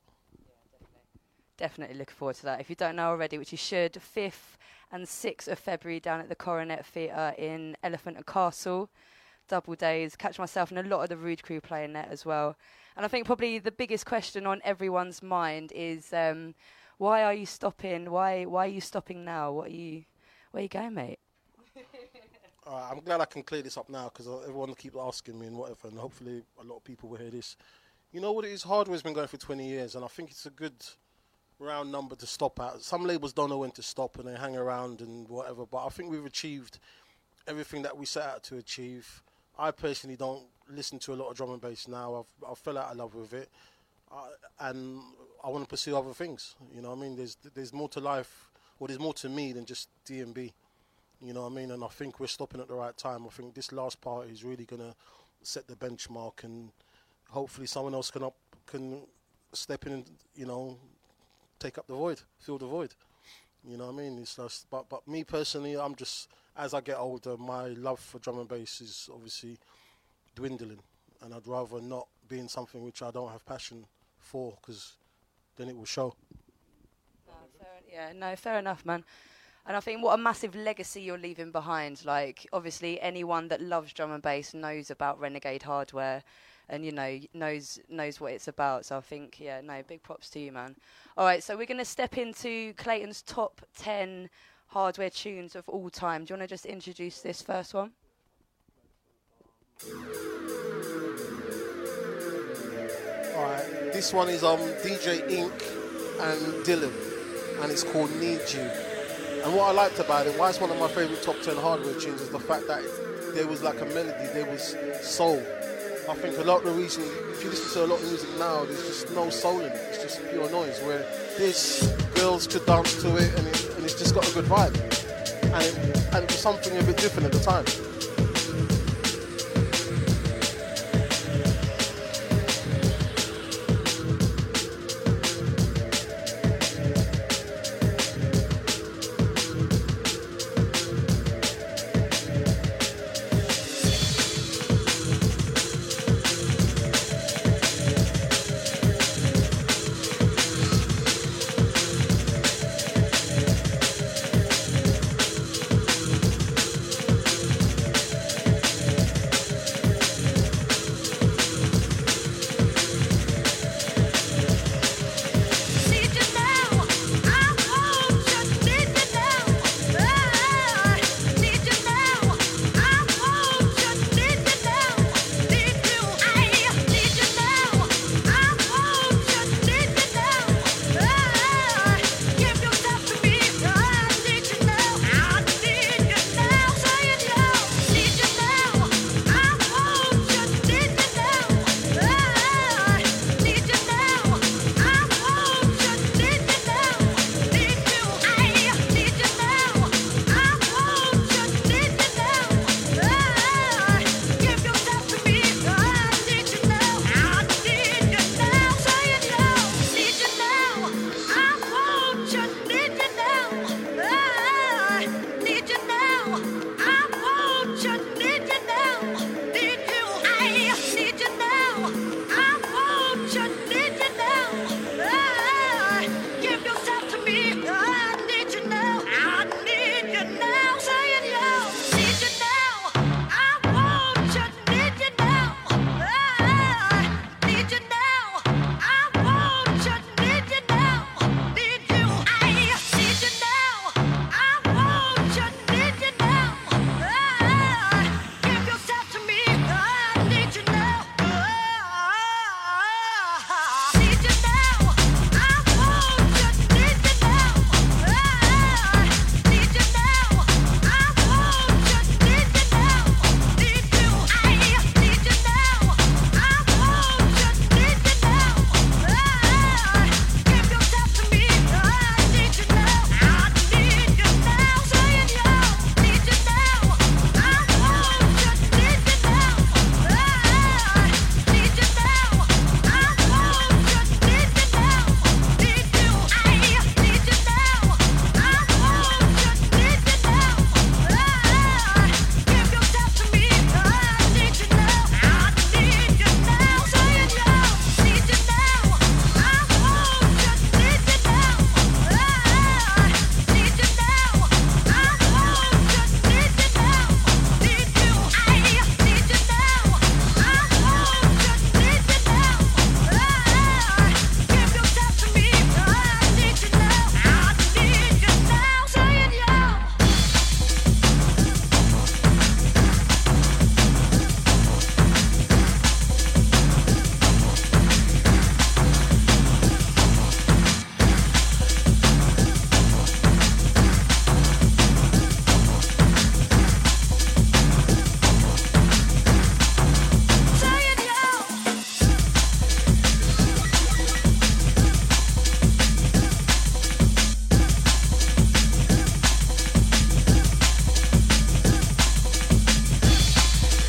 Definitely looking forward to that. If you don't know already, which you should, 5th and 6th of February down at the Coronet Theatre in Elephant and Castle. Double days. Catch myself and a lot of the Rude crew playing there as well. And I think probably the biggest question on everyone's mind is um, why are you stopping? Why why are you stopping now? What are you where are you going, mate? Uh, I'm glad I can clear this up now because everyone keeps asking me and whatever, and hopefully a lot of people will hear this. You know what it is? Hardware's been going for 20 years, and I think it's a good round number to stop at. Some labels don't know when to stop and they hang around and whatever, but I think we've achieved everything that we set out to achieve. I personally don't listen to a lot of drum and bass now. I've I fell out of love with it, uh, and I want to pursue other things. You know, what I mean, there's there's more to life, or there's more to me than just DnB. You know what I mean? And I think we're stopping at the right time. I think this last part is really going to set the benchmark, and hopefully someone else can up can step in and you know take up the void, fill the void. You know what I mean? It's just, but but me personally, I'm just as I get older, my love for drum and bass is obviously dwindling, and I'd rather not be in something which I don't have passion for, because then it will show. Yeah, no, fair enough, man. And I think what a massive legacy you're leaving behind. Like, obviously, anyone that loves drum and bass knows about Renegade hardware, and you know knows knows what it's about. So I think, yeah, no, big props to you, man. All right, so we're gonna step into Clayton's top ten hardware tunes of all time. Do you want to just introduce this first one? Alright, this one is um DJ Ink and Dylan, and it's called Need You. And what I liked about it, why it's one of my favorite top 10 hardware tunes, is the fact that there was like a melody, there was soul. I think a lot of the reason, if you listen to a lot of music now, there's just no soul in it, it's just pure noise. Where this, girls could dance to it, and, it, and it's just got a good vibe. and it, and it was something a bit different at the time.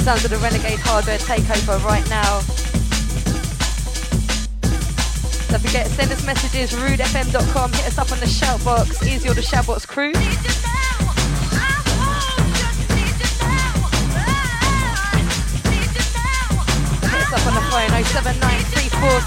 sounds of the Renegade Hardware Takeover right now. Don't forget, send us messages, rudefm.com, hit us up on the Shoutbox, Easy or the Shoutbox crew. Hit us up on the phone 079 34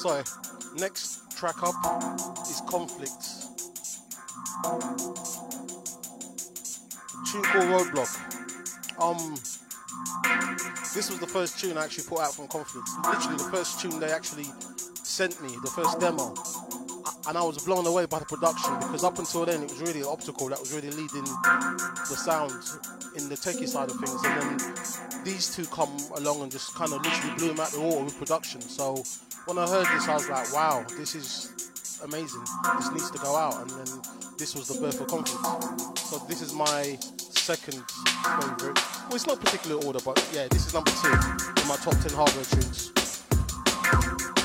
sorry, next track up is Conflict. Tune called Roadblock. Um, this was the first tune I actually put out from Conflict. Literally the first tune they actually sent me, the first demo. And I was blown away by the production because up until then it was really optical that was really leading the sound in the techie side of things. And then these two come along and just kind of literally blew him out the water with production. So when I heard this, I was like, wow, this is amazing. This needs to go out. And then this was the birth of confidence. So this is my second favorite. Well, it's not particular order, but yeah, this is number two in my top 10 hardware tunes.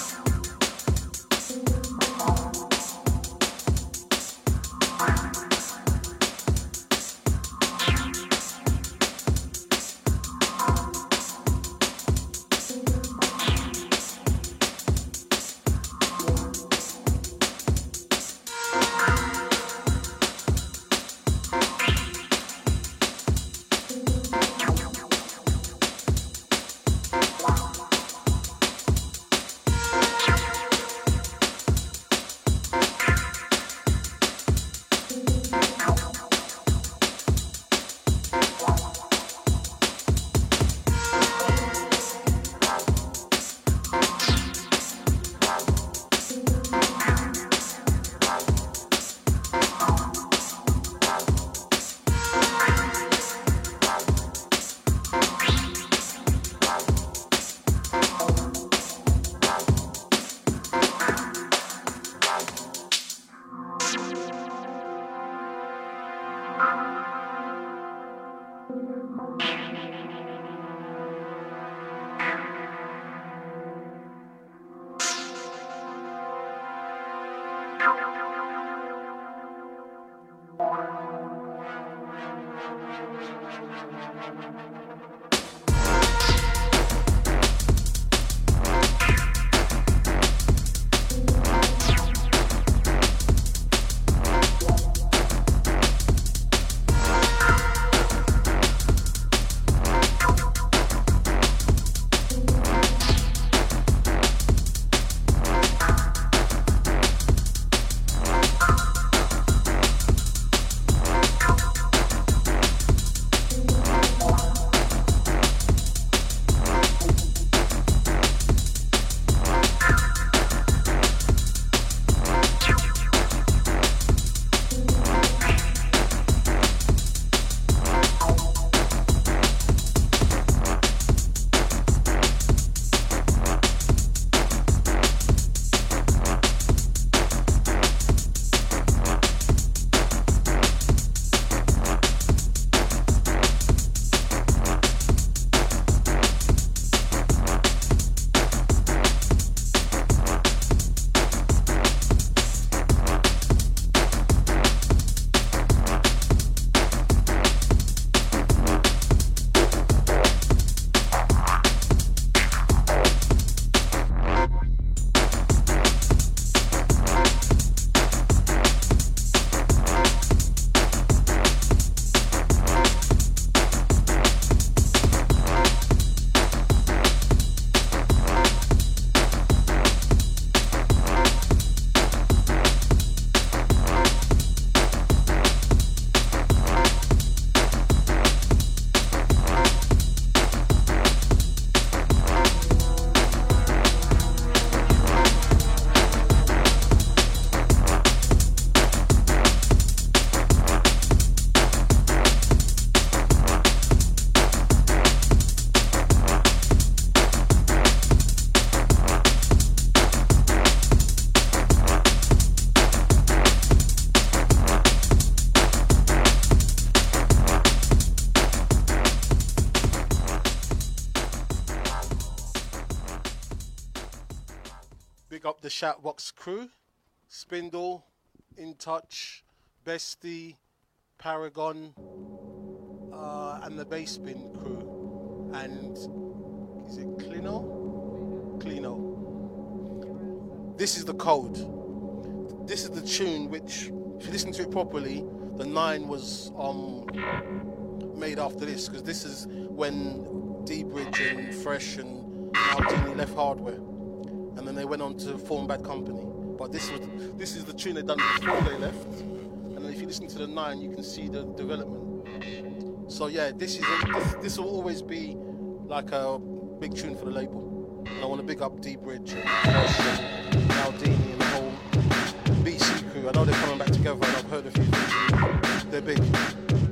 Shoutbox crew, Spindle, In Touch, Bestie, Paragon, uh, and the Bass Bin crew. And is it Clino? Clino. This is the code. This is the tune which, if you listen to it properly, the nine was um, made after this because this is when D Bridge and Fresh and Maldini left Hardware, to form Bad Company. But this was this is the tune they done before they left, and then if you listen to the nine, you can see the development. So yeah, this is a, this, this will always be like a big tune for the label. And I want to big up D Bridge, and Maldini, and the whole BC crew. I know they're coming back together, and I've heard a few things. They're big.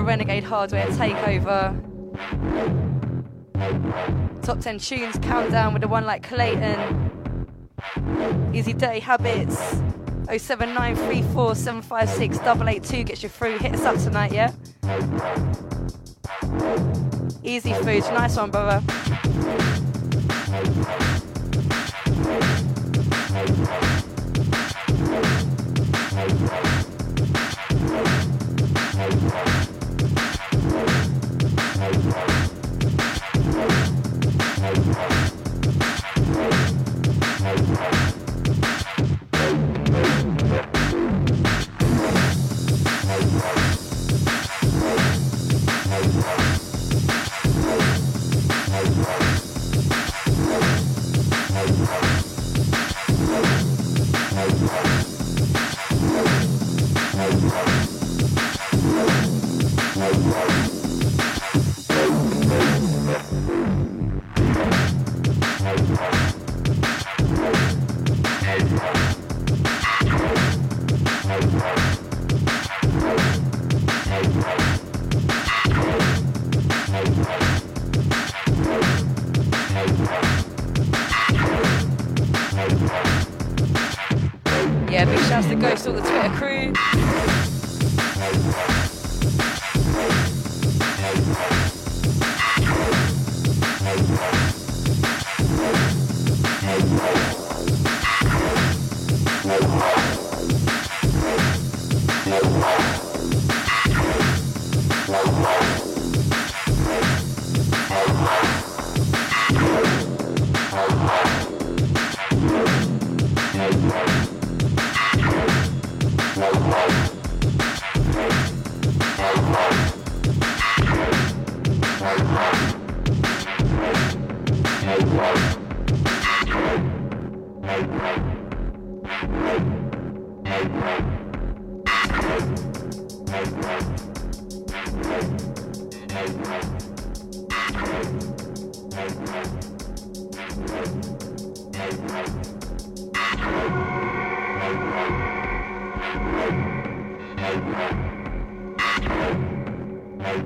The Renegade Hardware takeover. Top 10 tunes countdown with the one like Clayton. Easy Dirty Habits. 07934 756 882 gets you through. Hit us up tonight, yeah? Easy foods. Nice one, brother. Yeah,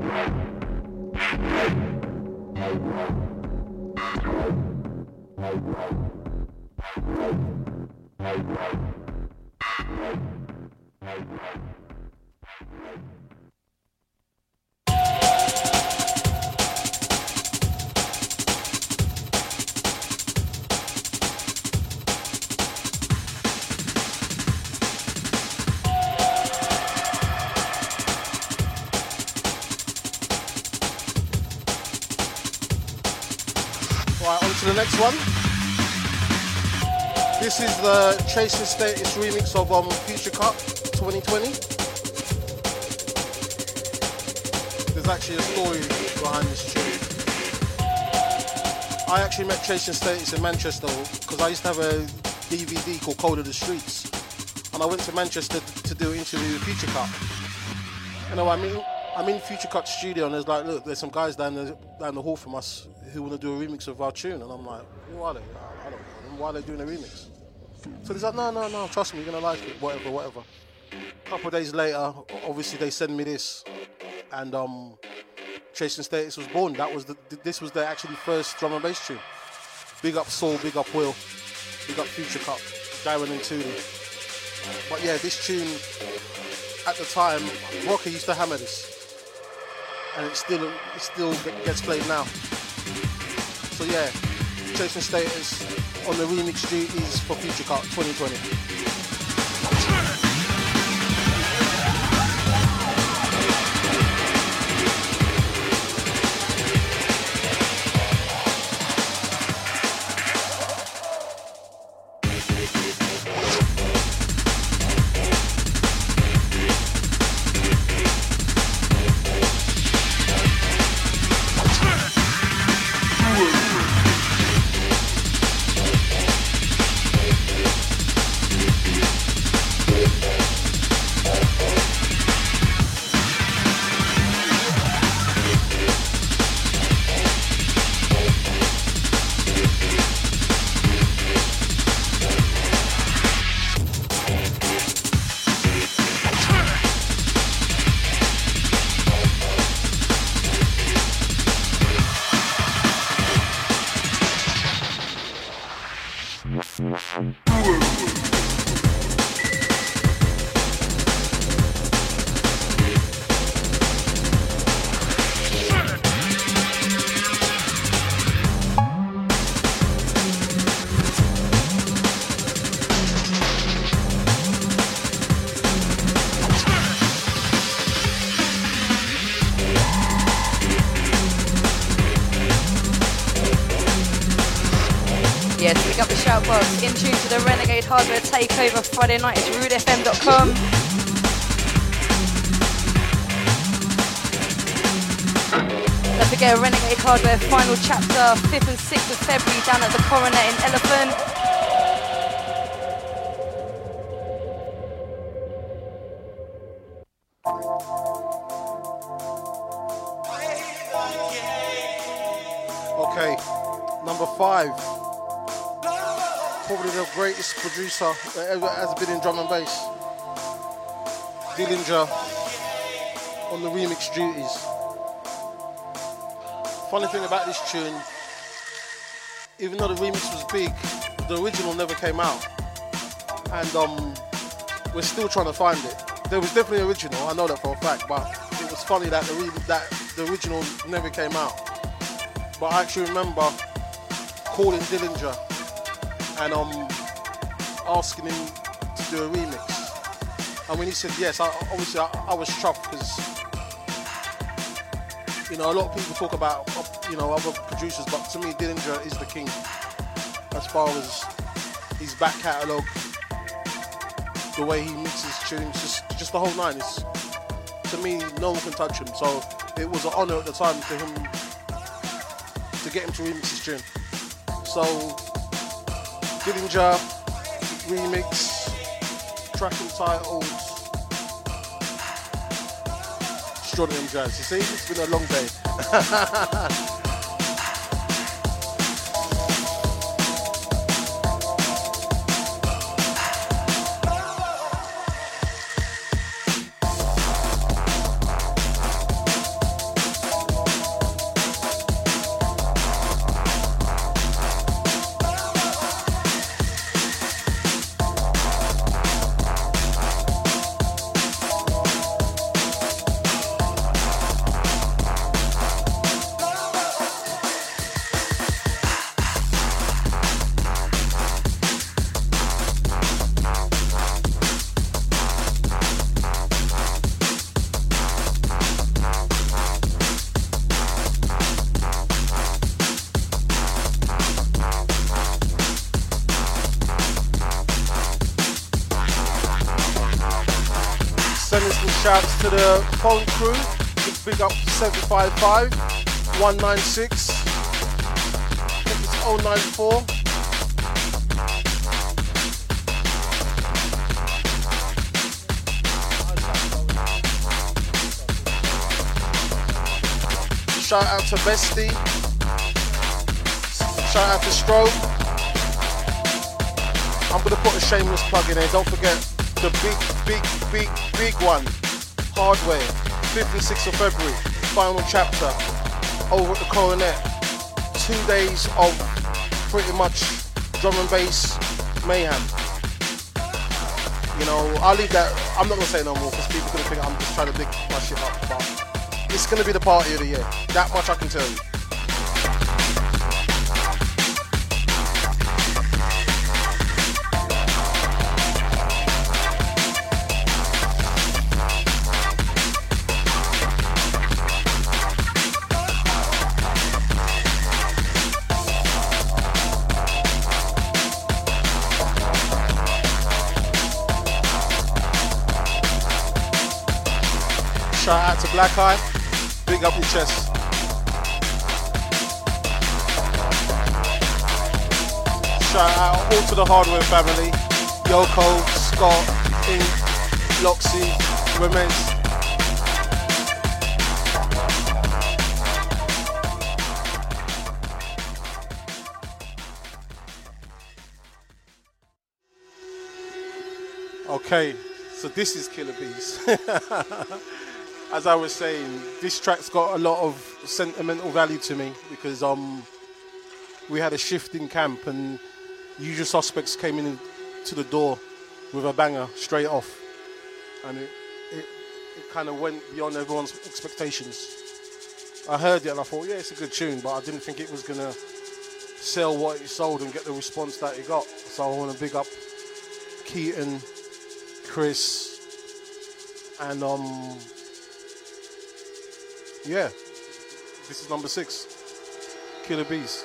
Right, is the Chasing Status remix of um, Future Cut 2020. There's actually a story behind this tune. I actually met Chasing Status in Manchester because I used to have a DVD called Code of the Streets. And I went to Manchester to do an interview with Future Cut. You know, I mean, I'm in Future Cut studio and there's like, look, there's some guys down the down the hall from us who want to do a remix of our tune, and I'm like, who are they? I don't know. Why are they doing a remix? So he's like, no, no, no, trust me, you're gonna like it, whatever, whatever. A couple days later, obviously they send me this, and um, Chasing Status was born. That was the, this was their actually first drum and bass tune. Big up Soul, big up Will, big up Future Cut, Darren and Tooley. But yeah, this tune at the time, Rocker used to hammer this, and it still it still gets played now. So yeah, Chasing Status on the remix duties for Future Cut 2020. Takeover Friday night. It's rudefm.com. Don't forget Renegade Hardware final chapter, 5th and 6th of February down at the Coronet in Elephant. Okay, number five. Greatest producer that ever has been in drum and bass. Dillinja on the remix duties. Funny thing about this tune, even though the remix was big, the original never came out. And um, we're still trying to find it. There was definitely original, I know that for a fact, but it was funny that the, re- that the original never came out. But I actually remember calling Dillinja and um, asking him to do a remix. And when he said yes, I, obviously I, I was chuffed because you know a lot of people talk about you know other producers, but to me Dillinja is the king as far as his back catalogue, the way he mixes tunes, just just the whole nine. Is to me no one can touch him. So it was an honour at the time for him to get him to remix his tune. So Dillinja remix, track entitled Strontium Jazz. You see, it's been a long day. 755 196. I think it's 094. Shout out to Bestie. Shout out to Stroke. I'm gonna put a shameless plug in there. Don't forget the big, big, big, big one. Hardware, 56th of February, final chapter over at the Coronet. Two days of pretty much drum and bass mayhem. You know, I'll leave that. I'm not gonna say no more because people are gonna think I'm just trying to big my shit up. But it's gonna be the party of the year. That much I can tell you. Eye. Big up your chest. Shout out all to the hardware family. Yoko, Scott, Ink, Loxy, Remez. Okay, so this is Killer Bees. As I was saying, this track's got a lot of sentimental value to me because um, we had a shift in camp and Usual Suspects came in to the door with a banger straight off, and it it, it kind of went beyond everyone's expectations. I heard it and I thought, yeah, it's a good tune, but I didn't think it was gonna sell what it sold and get the response that it got. So I want to big up Keaton, Chris, and um, yeah. This is number six. Killer Bees.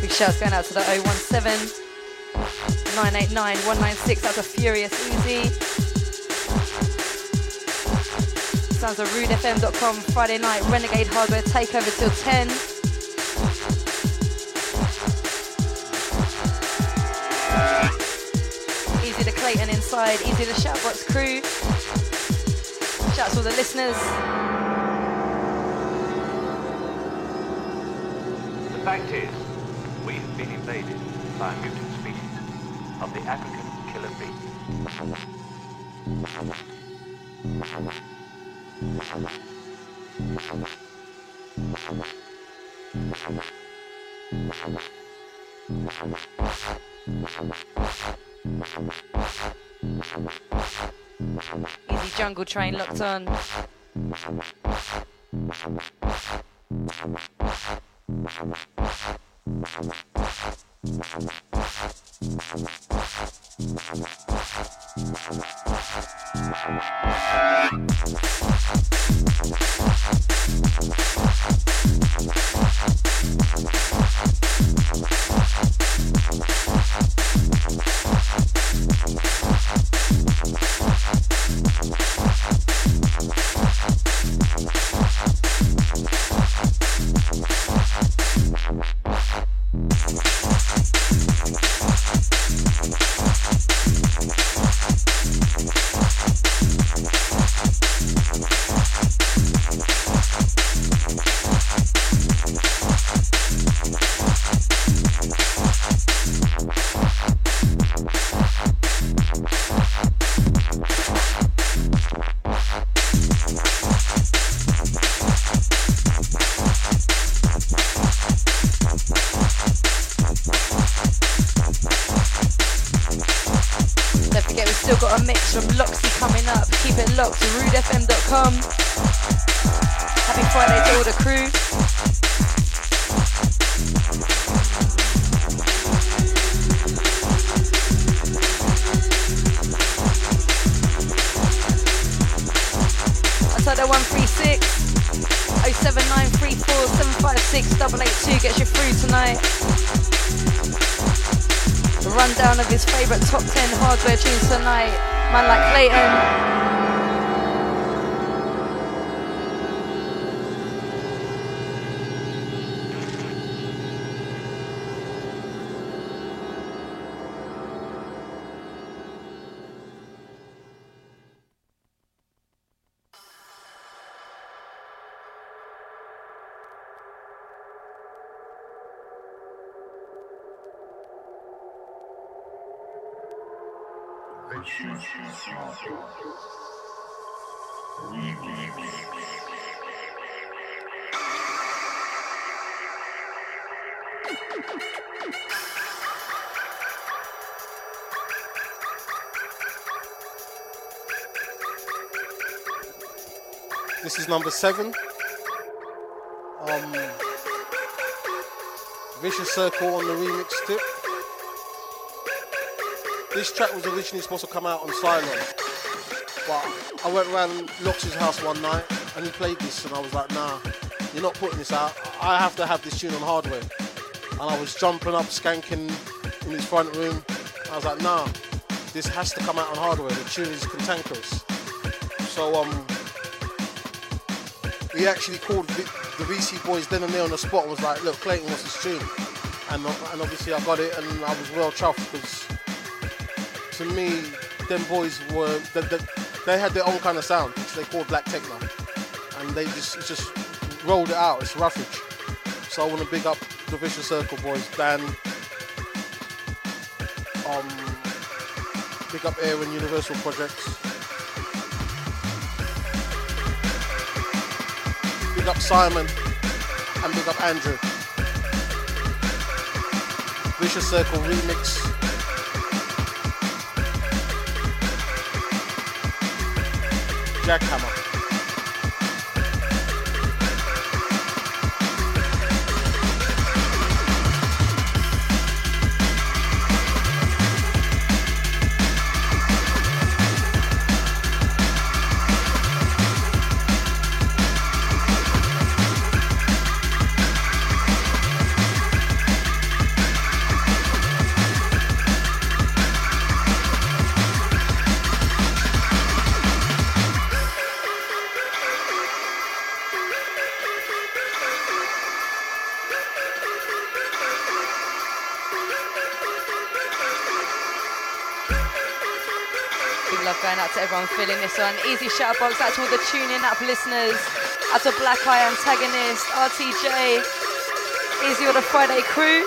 Big shouts going out to the 017. 989 196. That's a Furious Easy. Sounds of rudefm.com. Friday night Renegade Hardware takeover till 10. Easy to Clayton inside. Easy to Shoutbox crew. Shouts to all the listeners. The fact is, we have been invaded by a mutant species the African killer bee. Easy Jungle Train locked on. Number seven. Um, Vicious Circle on the remix tip. This track was originally supposed to come out on Cylon, but I went around Lox's house one night and he played this, and I was like, Nah, you're not putting this out. I have to have this tune on hardware. And I was jumping up, skanking in his front room. I was like, Nah, this has to come out on hardware. The tune is cantankerous. So um, he actually called v- the VC boys then and there on the spot and was like, look, Clayton wants this tune. And, uh, and obviously I got it and I was well chuffed because to me, them boys were, they, they, they had their own kind of sound, which they called Black Techno. And they just, just rolled it out, it's roughage. So I want to big up the Vicious Circle boys, Dan, um, big up Air and Universal Projects. Big up Simon and big up Andrew. Vicious Circle remix. Jackhammer. Feeling this one. Easy shout box out to all the tuning up listeners. Out to Black Eye Antagonist, RTJ. Easy all the Friday crew.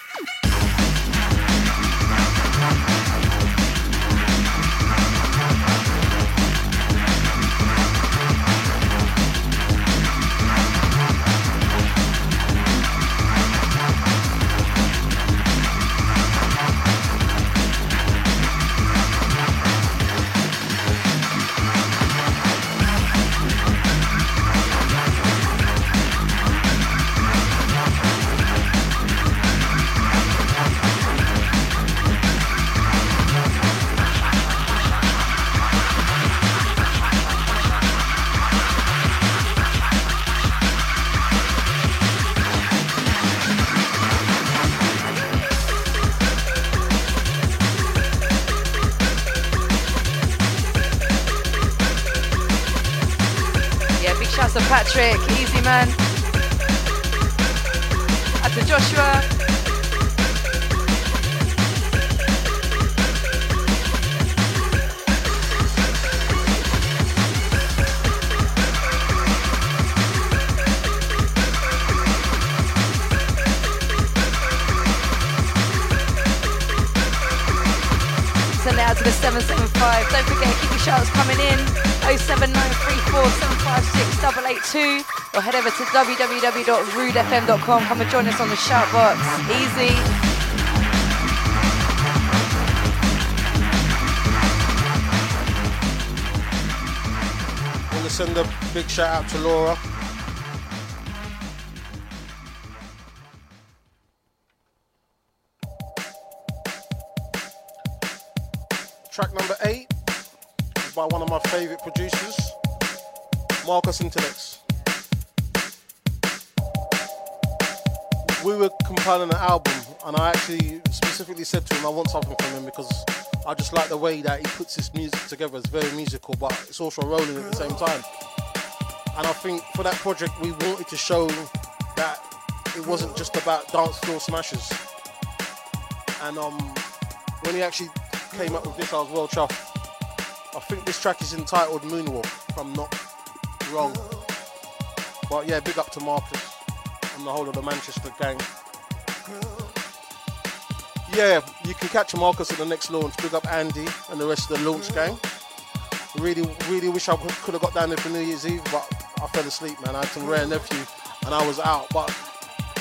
over to www.rudefm.com. Come and join us on the shout box. Easy. Want to send a big shout out to Laura. Track number eight is by one of my favorite producers, Marcus Intalex. Compiling an album, and I actually specifically said to him, I want something from him because I just like the way that he puts his music together. It's very musical, but it's also rolling at the same time. And I think for that project, we wanted to show that it wasn't just about dance floor smashes. And um, when he actually came up with this, I was well chuffed. I think this track is entitled Moonwalk, if I'm not wrong. But yeah, big up to Marcus and the whole of the Manchester gang. Yeah, you can catch Marcus at the next launch. Big up Andy and the rest of the launch gang. Really, really wish I could have got down there for New Year's Eve, but I fell asleep, man. I had some rare nephew and I was out. But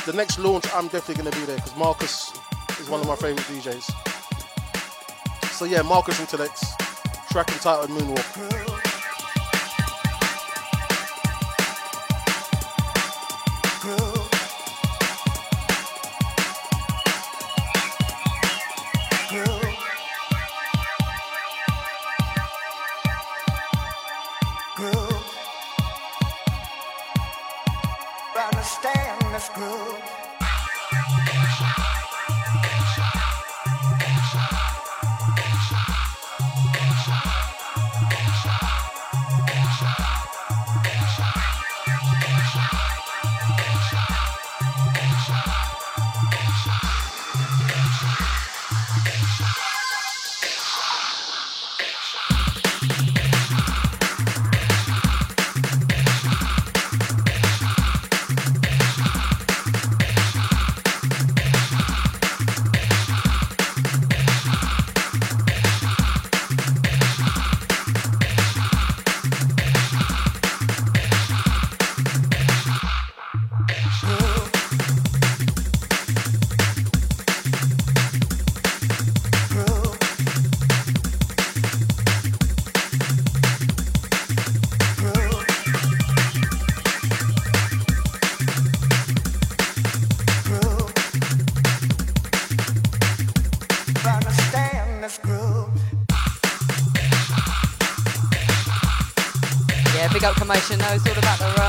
the next launch, I'm definitely going to be there because Marcus is one of my favorite DJs. So yeah, Marcus Intalex, track entitled Moonwalk. Up commotion knows all about the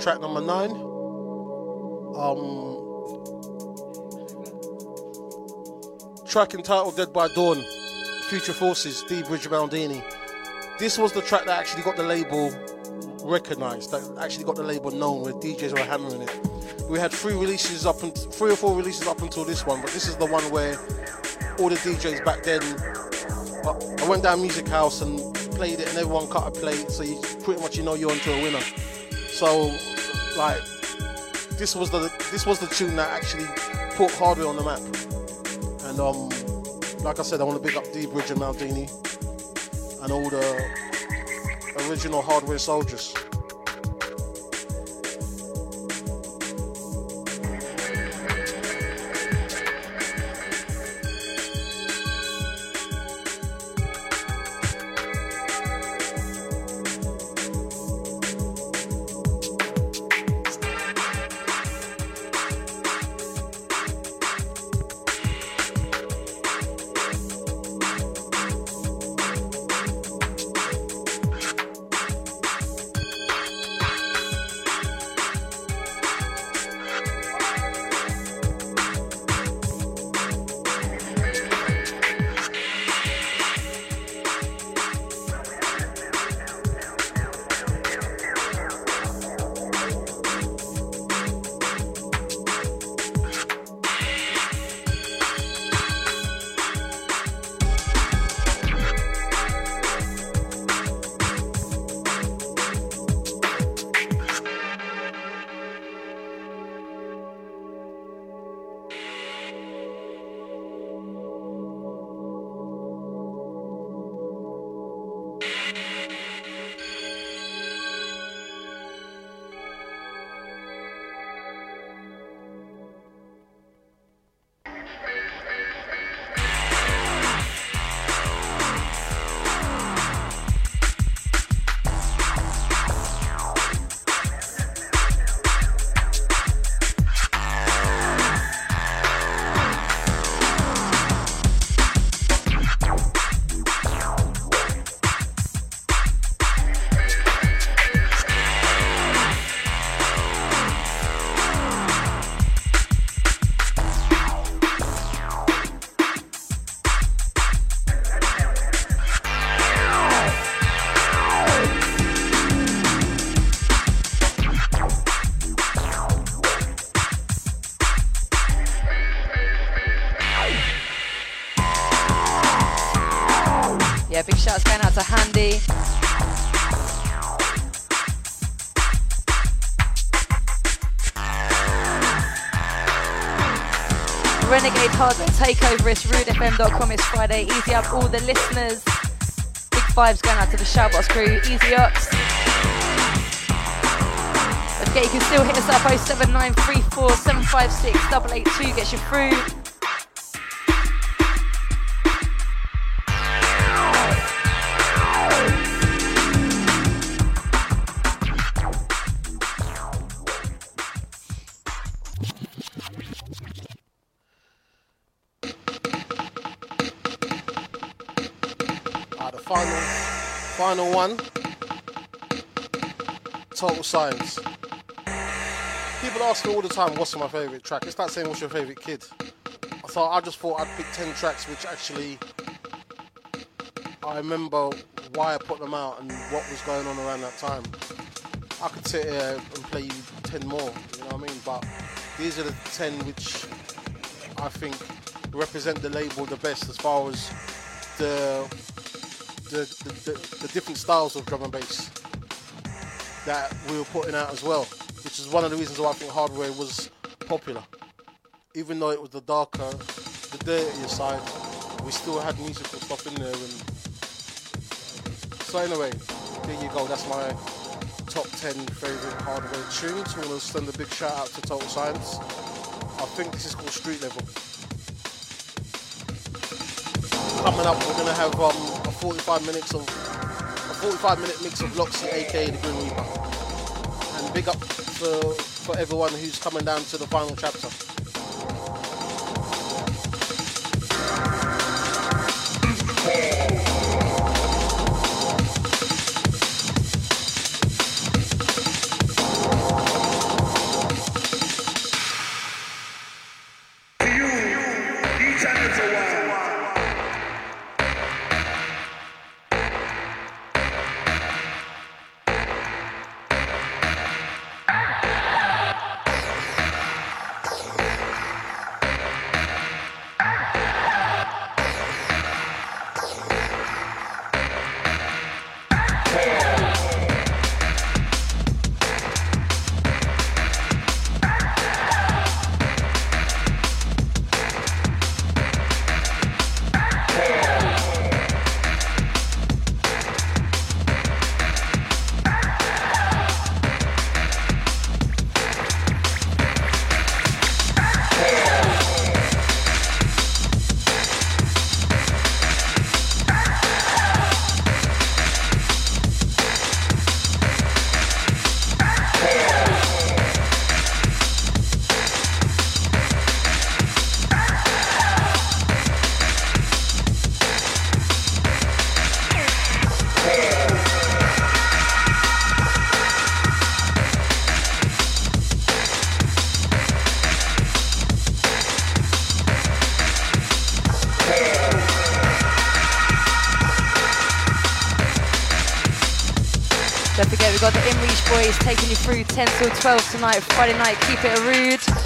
track number nine. Um, track entitled "Dead by Dawn," Future Forces, D-Bridge Maldini. This was the track that actually got the label recognized, that actually got the label known, where DJs were hammering it. We had three releases up, and three or four releases up until this one, but this is the one where all the DJs back then. I- I went down Music House and played it, and everyone cut a plate, so you pretty much you know you're onto a winner. So, like, this was the this was the tune that actually put hardware on the map. And um, like I said, I want to big up D-Bridge and Maldini and all the original hardware soldiers. Takeover, it's rudefm.com, it's Friday. Easy up all the listeners. Big vibes going out to the Shoutbox crew. Easy ups. Don't you can still hit us up 07934 756 882 gets you through. Science. People ask me all the time, what's my favourite track? It's like saying, what's your favourite kid? Thought I just thought I'd pick ten tracks which actually I remember why I put them out and what was going on around that time. I could sit here and play you ten more, you know what I mean? But these are the ten which I think represent the label the best as far as the the, the, the, the different styles of drum and bass that we were putting out as well, which is one of the reasons why I think hardware was popular. Even though it was the darker, the dirtier side, we still had musical stuff in there. And so anyway, there you go. That's my top 10 favorite hardware tunes. I want to send a big shout out to Total Science. I think this is called Street Level. Coming up, we're gonna have um, a 45 minutes of 45 minute mix of Loxy, aka the Grim Reaper. And big up for, for everyone who's coming down to the final chapter. Boys taking you through 10 till 12 tonight, Friday night. Keep it rude.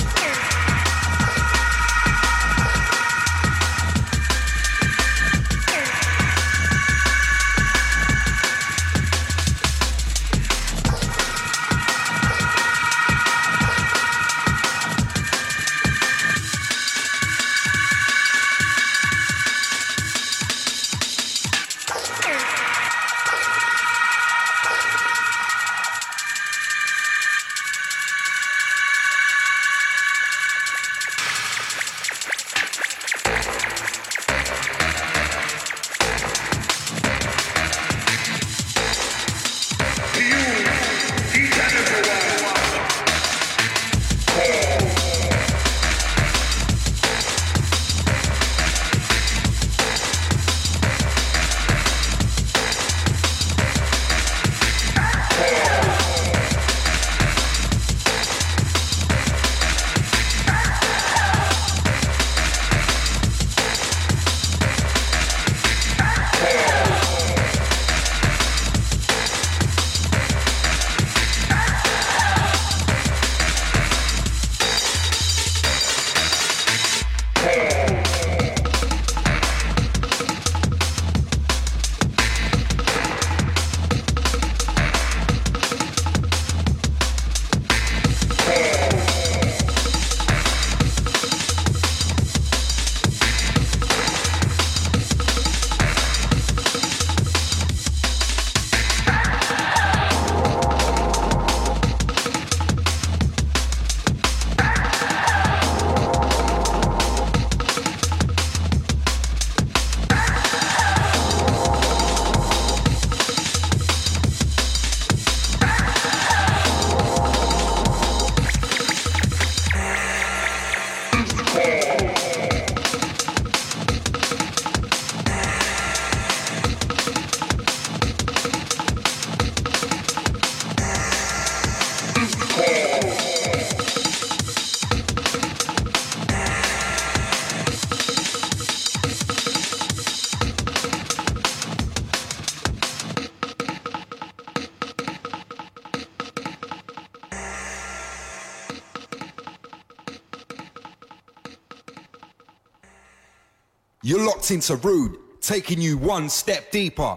Locked into Rude, taking you one step deeper.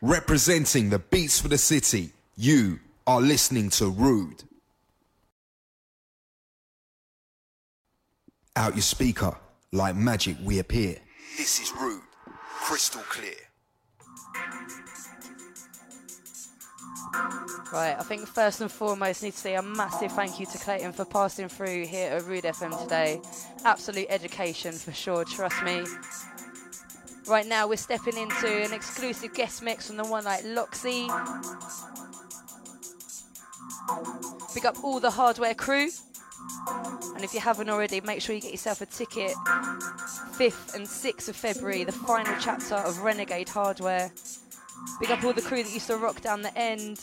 Representing the beats for the city, you are listening to Rude. Out your speaker, like magic we appear. This is Rude, crystal clear. Right, I think first and foremost, need to say a massive thank you to Clayton for passing through here at Rude FM today. Absolute education for sure, trust me. Right now, we're stepping into an exclusive guest mix from the one like Loxy. Big up all the hardware crew. And if you haven't already, make sure you get yourself a ticket. 5th and 6th of February, the final chapter of Renegade Hardware. Big up all the crew that used to rock down the end.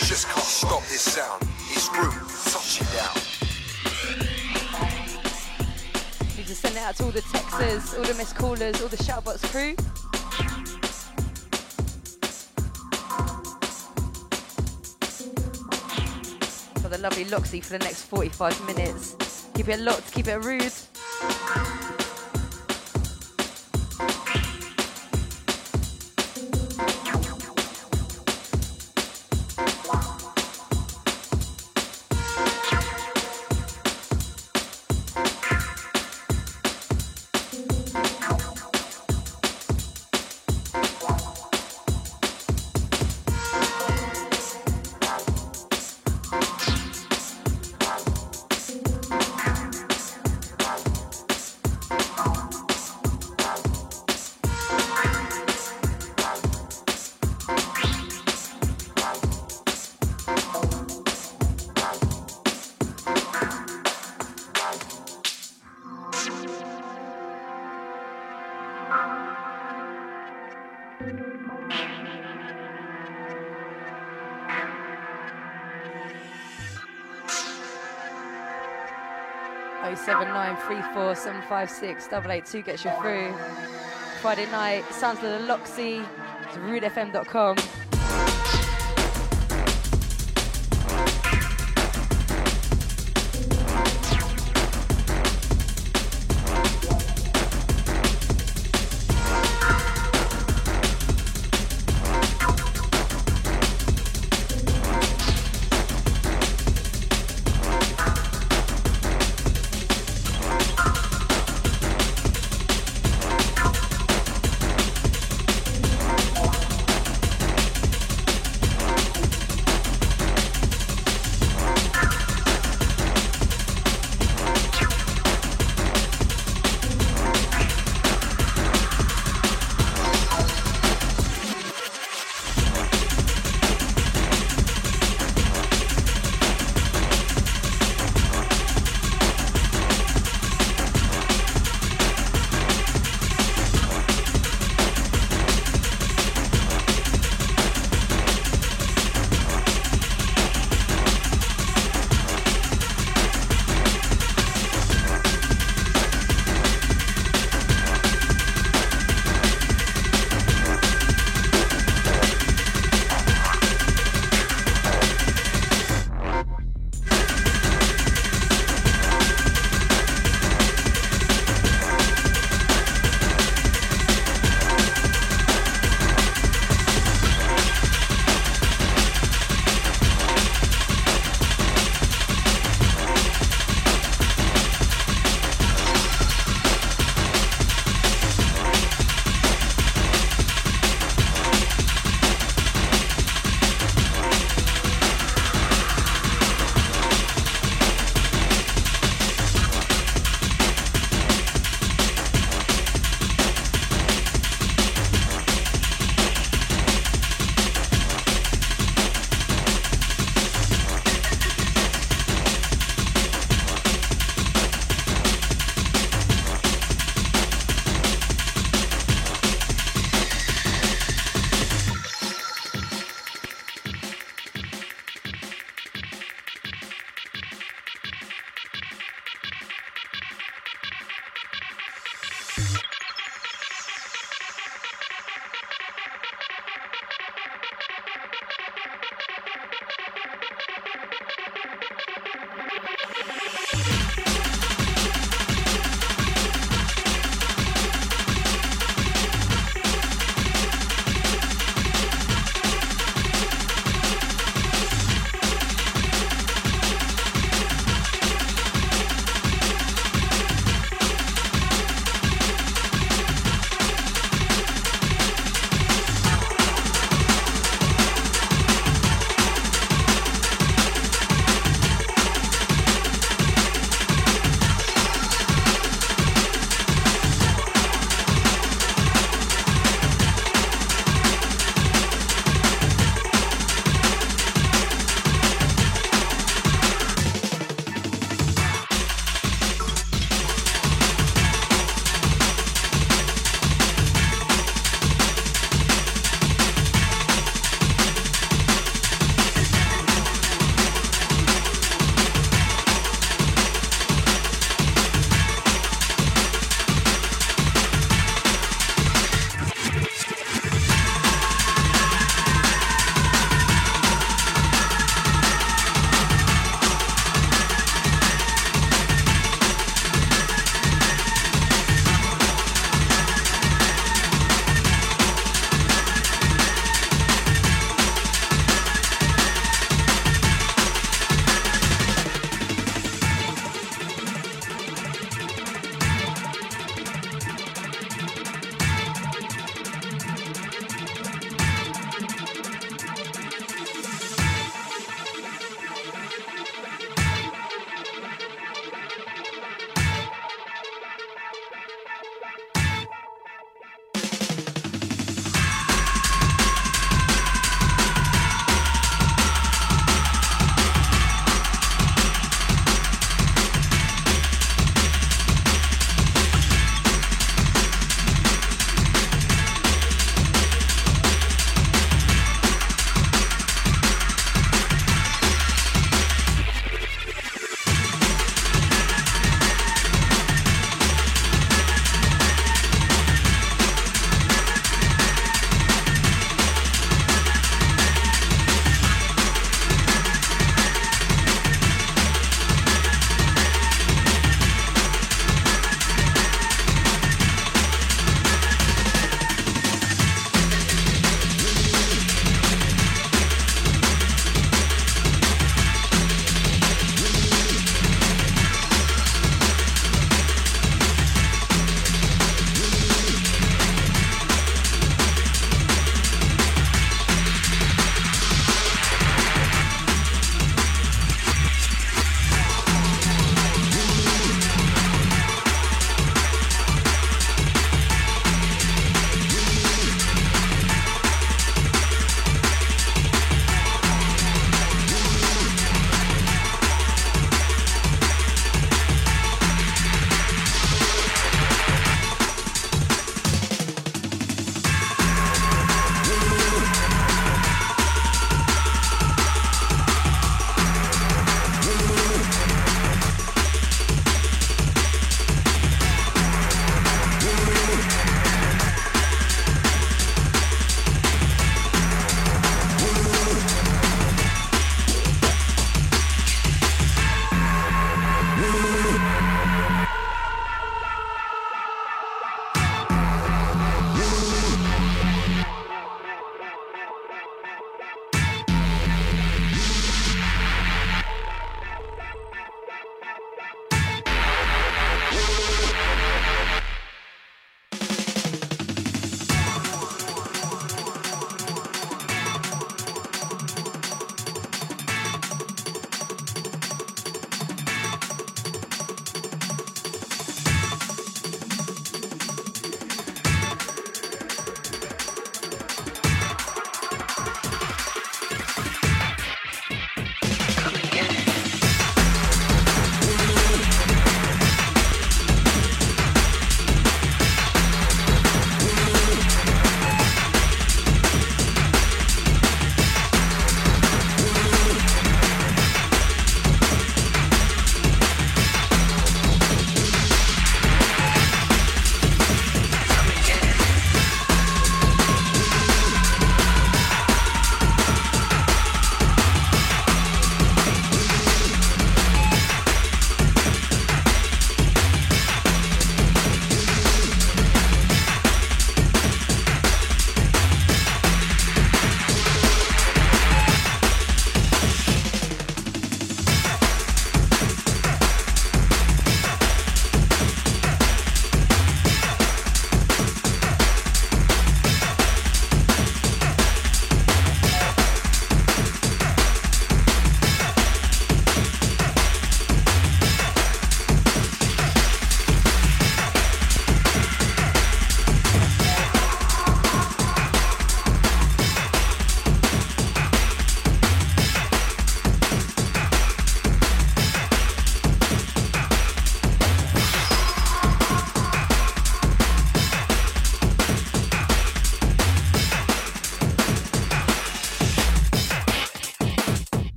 Just can't stop this sound. It's Rude, touch it down. Need to send it out to all the texters, all the miss callers, all the shoutbox crew. The lovely Loxy for the next 45 minutes. Keep it locked, keep it rude. Three four seven five six double eight two gets you through. Friday night, sounds like the Loxy. It's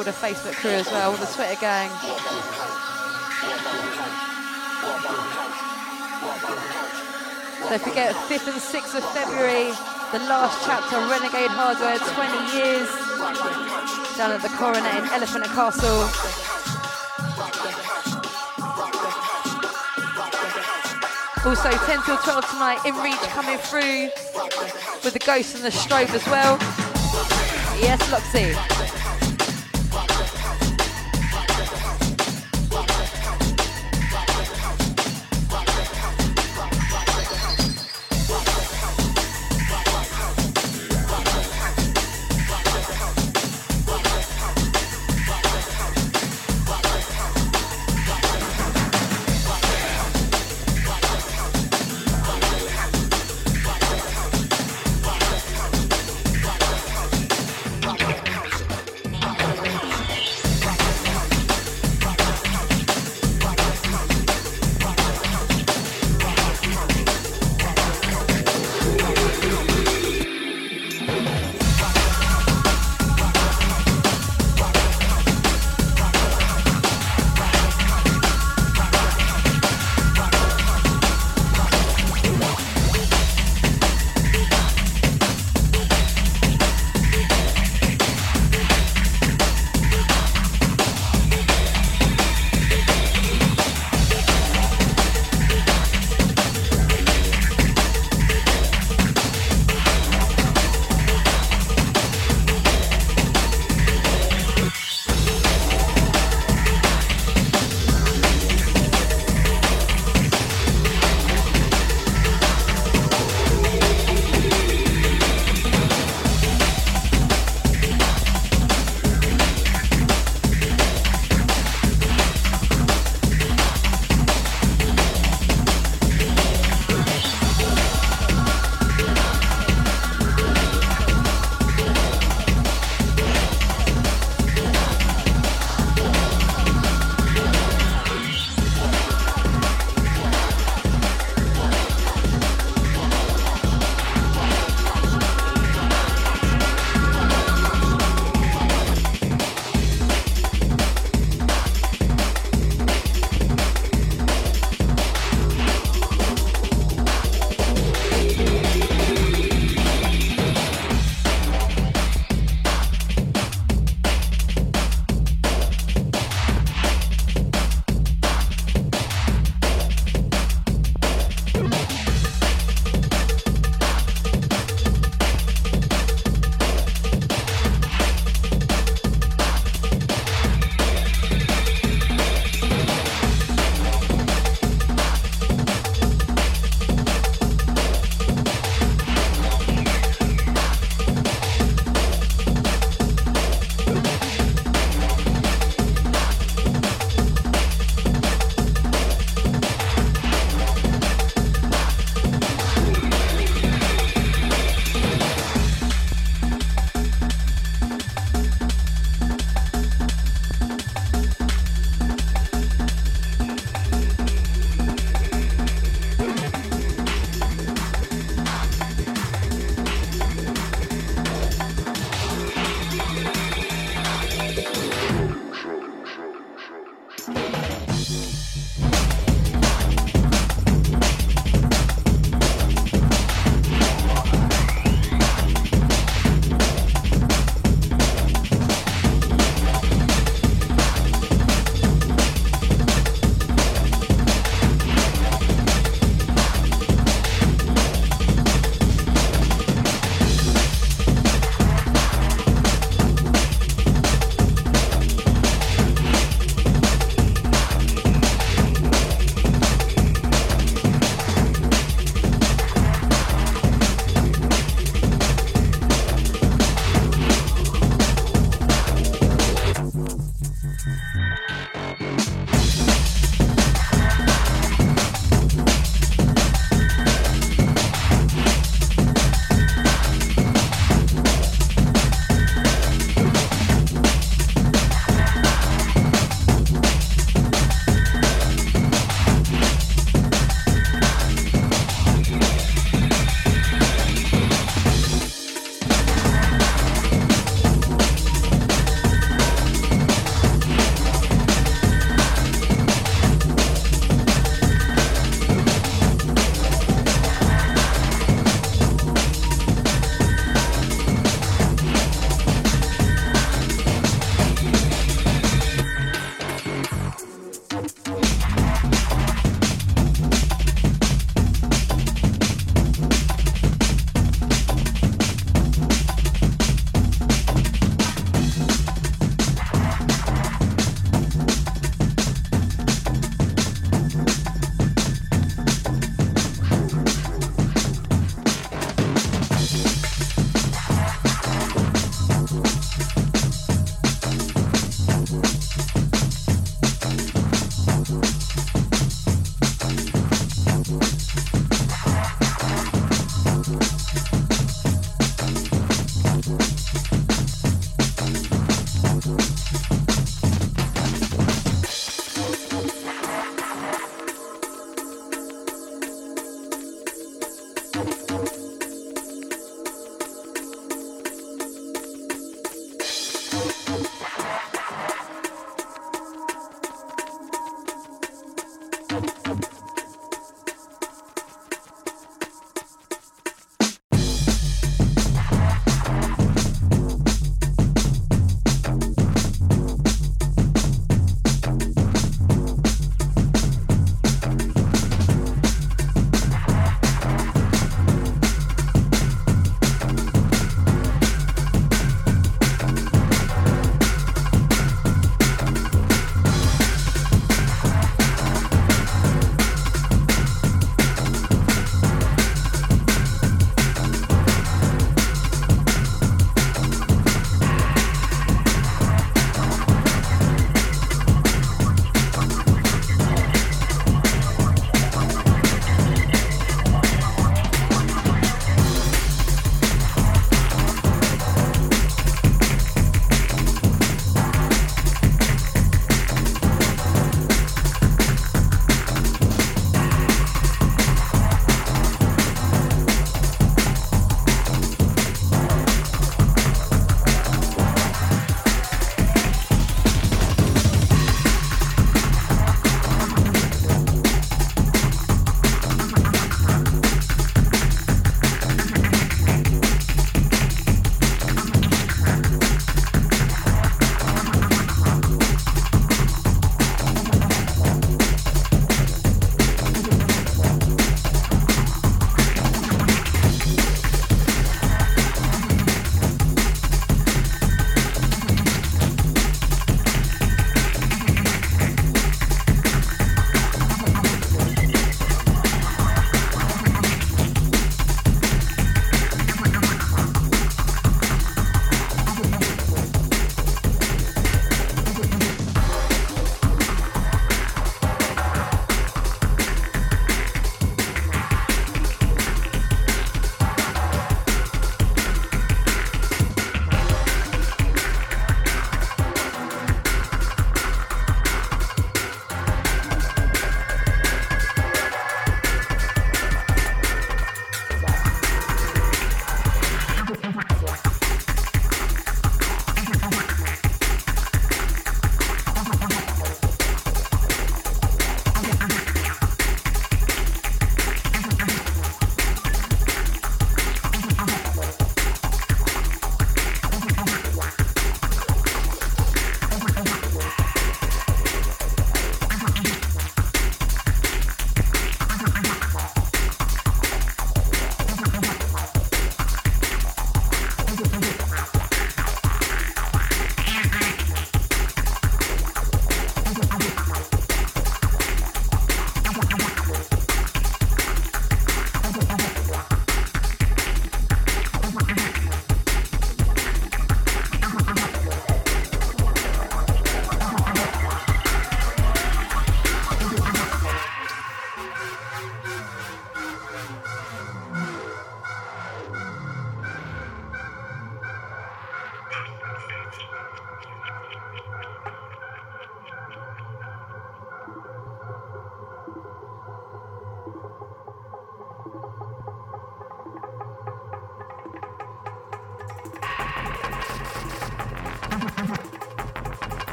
all the Facebook crew as well, all the Twitter gang. Don't forget, 5th and 6th of February, the last chapter, Renegade Hardware, 20 years, down at the Coronet in Elephant and Castle. Also, 10 till 12 tonight, In Reach coming through with the Ghost and the Strobe as well. Yes, Loxy.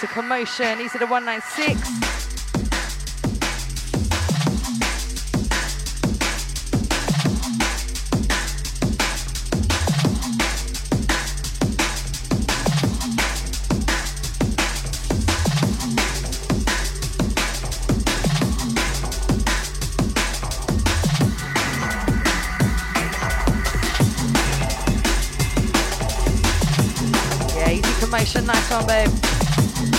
A commotion. He's at the 196. Nice one, babe.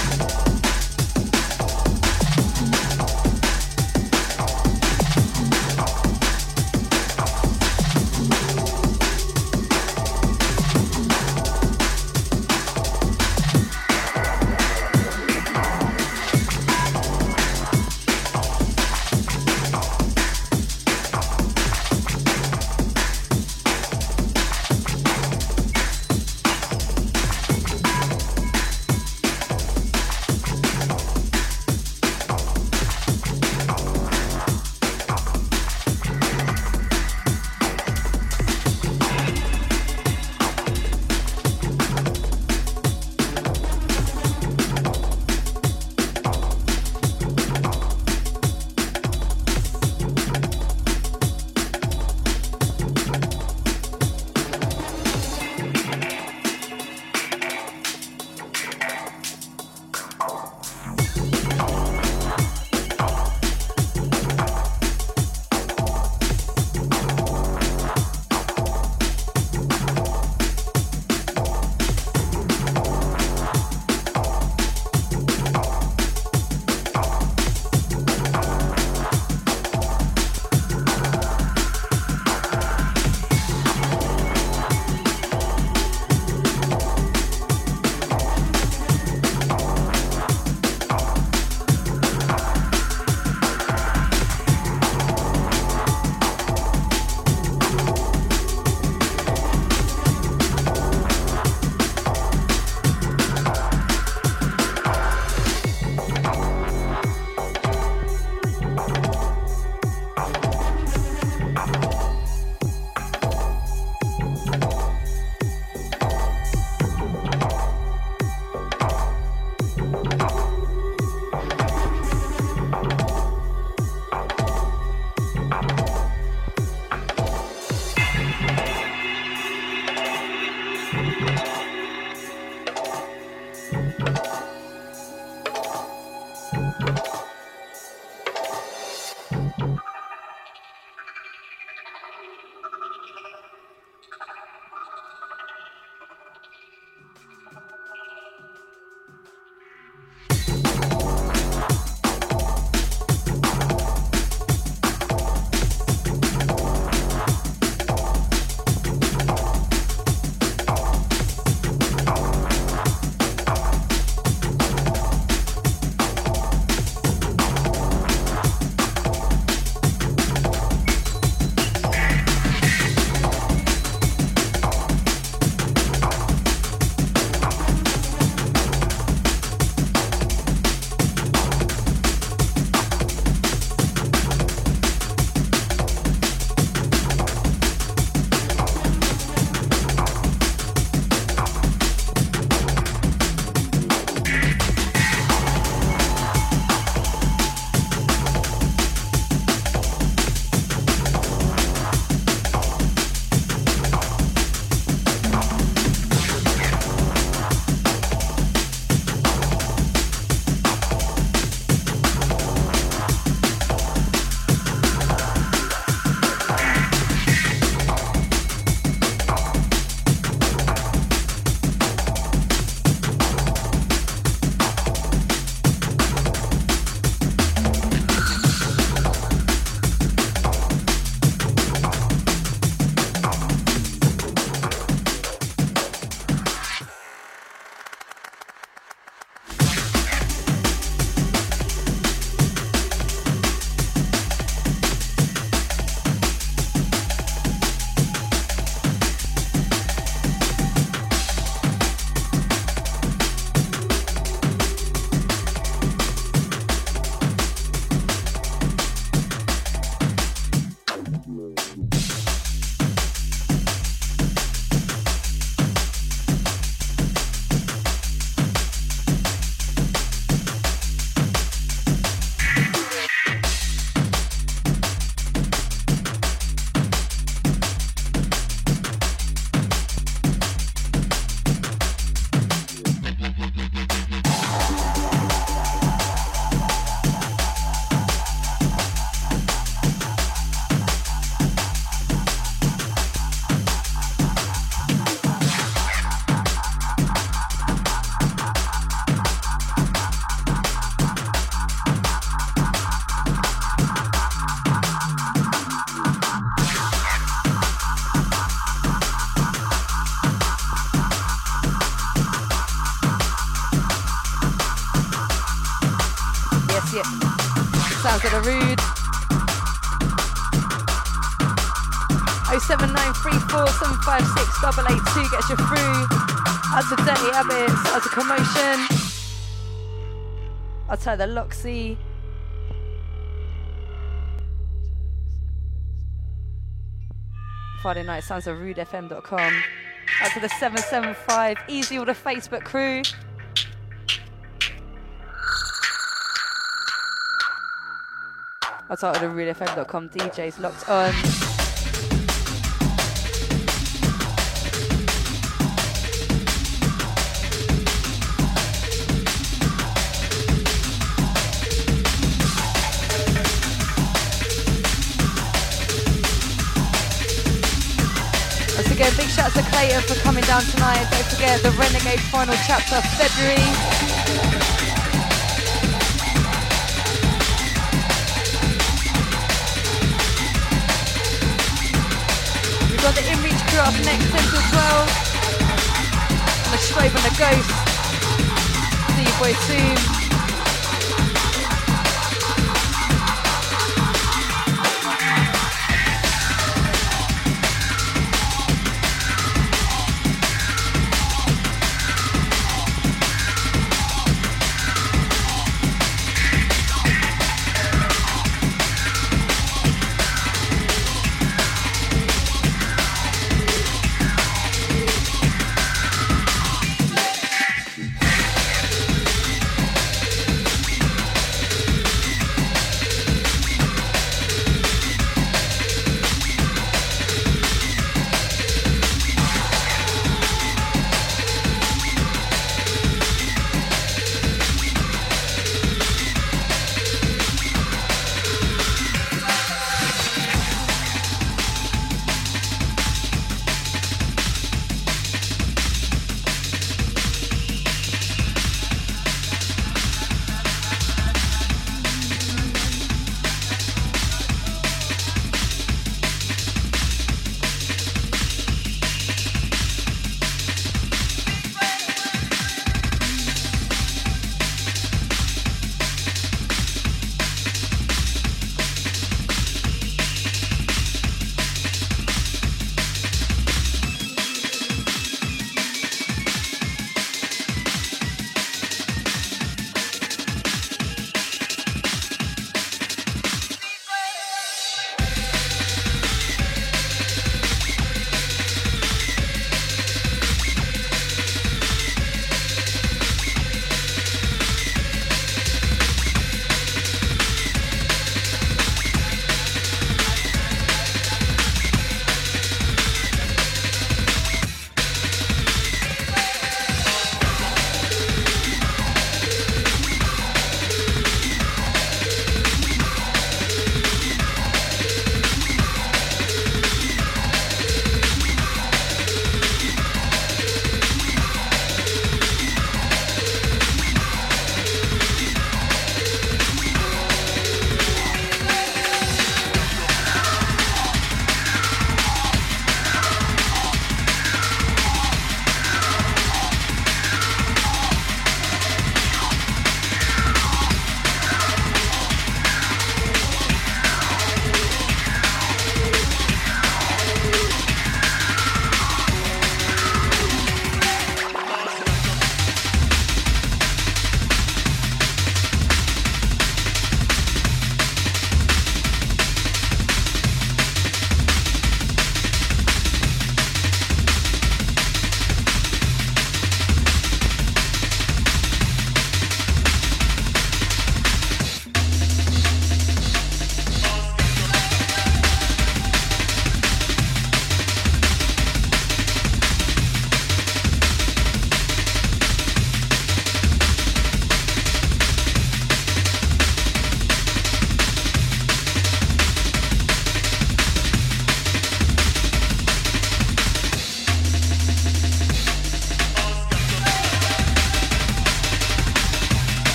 07934756882 gets you through. Out to Dirty Habits, out to Commotion. I'll tell the Loxy. Friday night sounds of rudefm.com. Out to the 775, easy all the Facebook crew. Talk to the rudefm.com DJs locked on. Clayton for coming down tonight. Don't forget the Renegade final chapter, February. We've got the InReach crew up next, 10 till 12. And the Strobe and the Ghost. See you boys soon.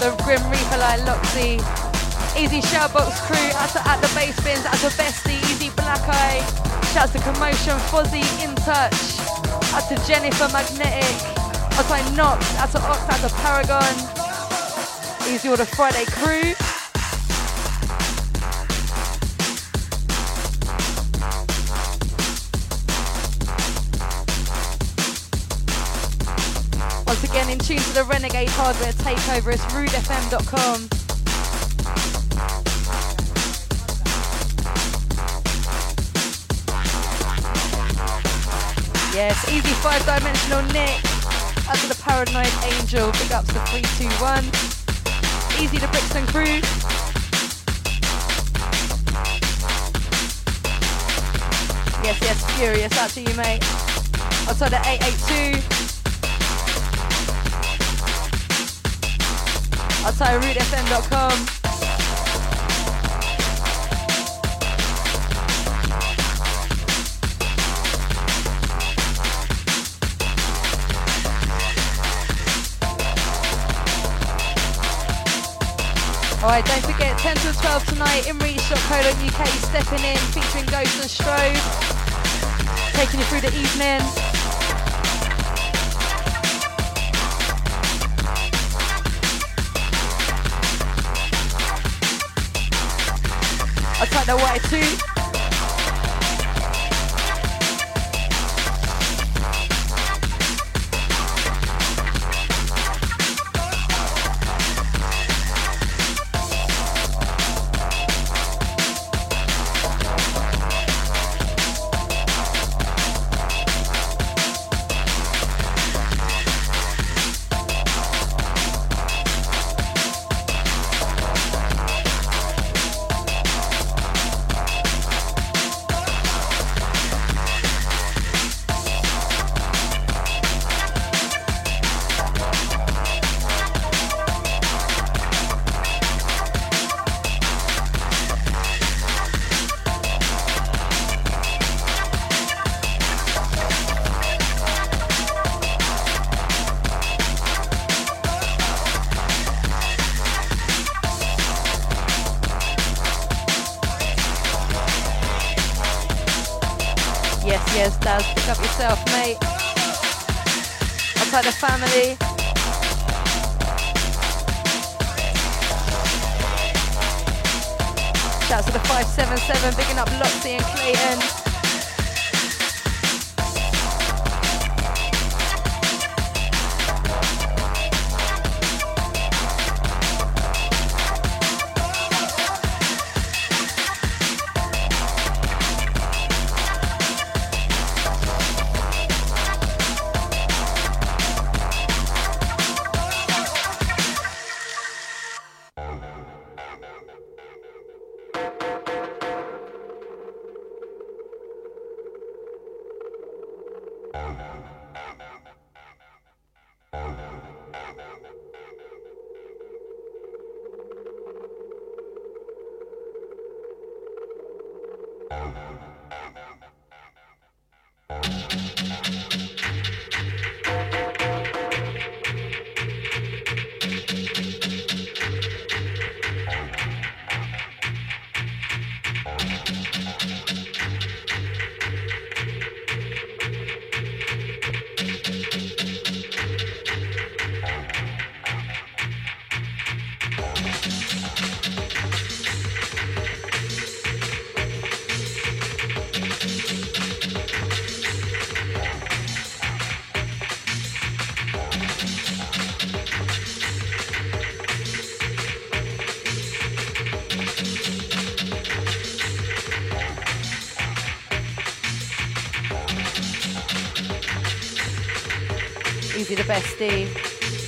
The Grim Reaper like Loxy. Easy Shoutbox crew, out to at the bass bins, out to Bestie, Easy Black Eye. Shouts to Commotion, Fuzzy, In Touch. Out to Jennifer Magnetic. Out to Nox, out to Ox, out to Paragon. Easy all the Friday crew. To the Renegade Hardware Takeover, it's rudefm.com. Yes, easy five dimensional Nick. Out to the Paranoid Angel, big ups to 321. Easy the Brixton crew. Yes, yes, furious. Out to you, mate. Outside the 882. Outside rudefm.com. Alright, don't forget 10 to 12 tonight in reach.co.uk stepping in featuring Ghost and Strove. Taking you through the evening. I'll take the white Shouts to the 577, bigging up Loxy and Clayton.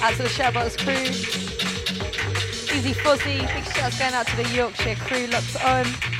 Out to the Shoutbox crew. Easy Fuzzy. Big shouts going out to the Yorkshire crew locked on.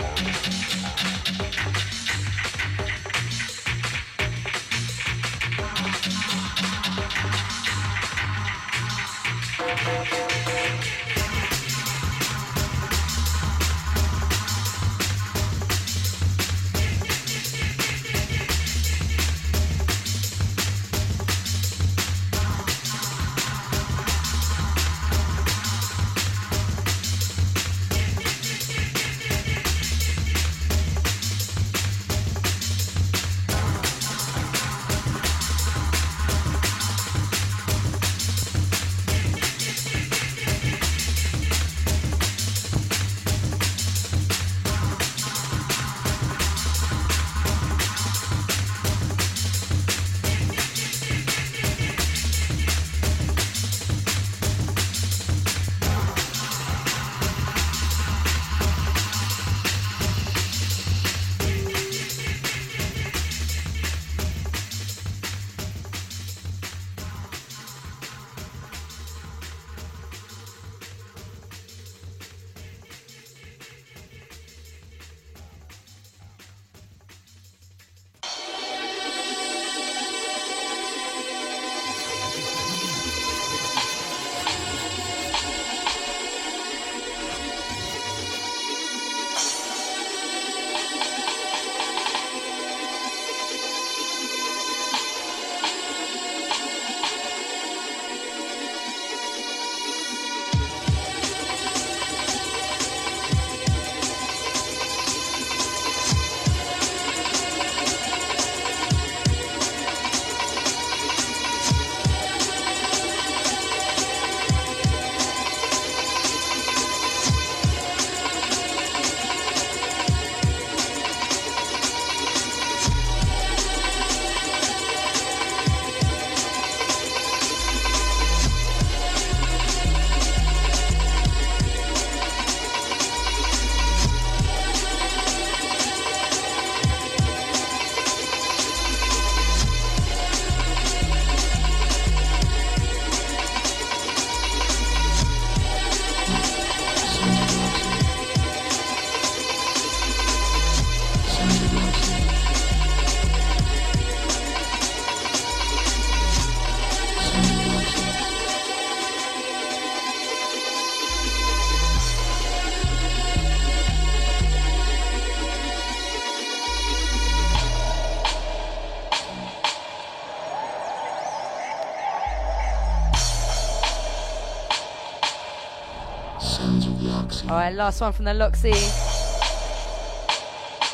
Alright, last one from the Loxy.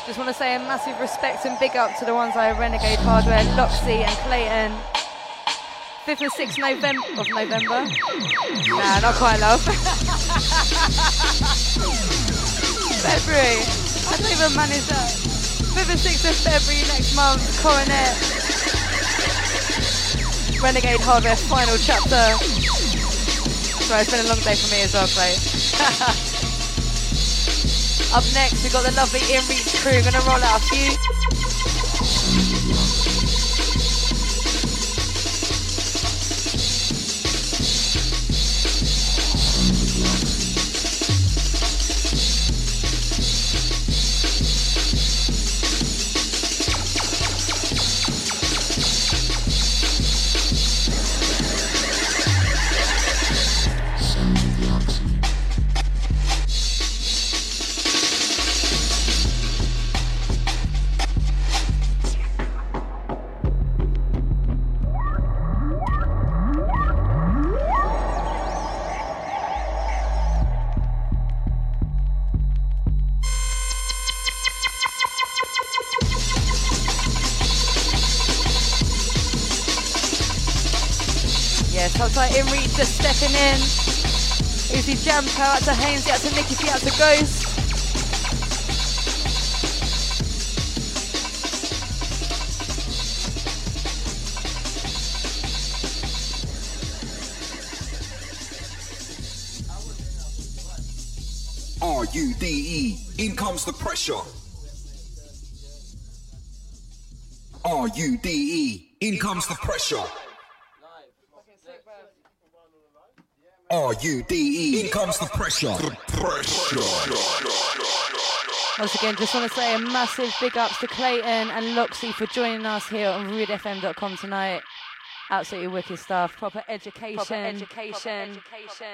Just want to say a massive respect and big up to the ones I Renegade Hardware, Loxy and Clayton. 5th and 6th November of November. Nah, not quite love. February. I don't even manage that. 5th and 6th of February next month, Coronet. Renegade Hardware final chapter. Sorry, it's been a long day for me as well, Clay. Up next, we've got the lovely In Reach crew. We're gonna roll out a few. Jamco, out to Haynes, out to Nicky, out to Ghost. R U D E. In comes the pressure. R U D E. In comes the pressure. Pressure. The pressure. Once again, just want to say a massive big ups to Clayton and Loxy for joining us here on RudeFM.com tonight. Absolutely wicked stuff. Proper education. Proper education. Proper education.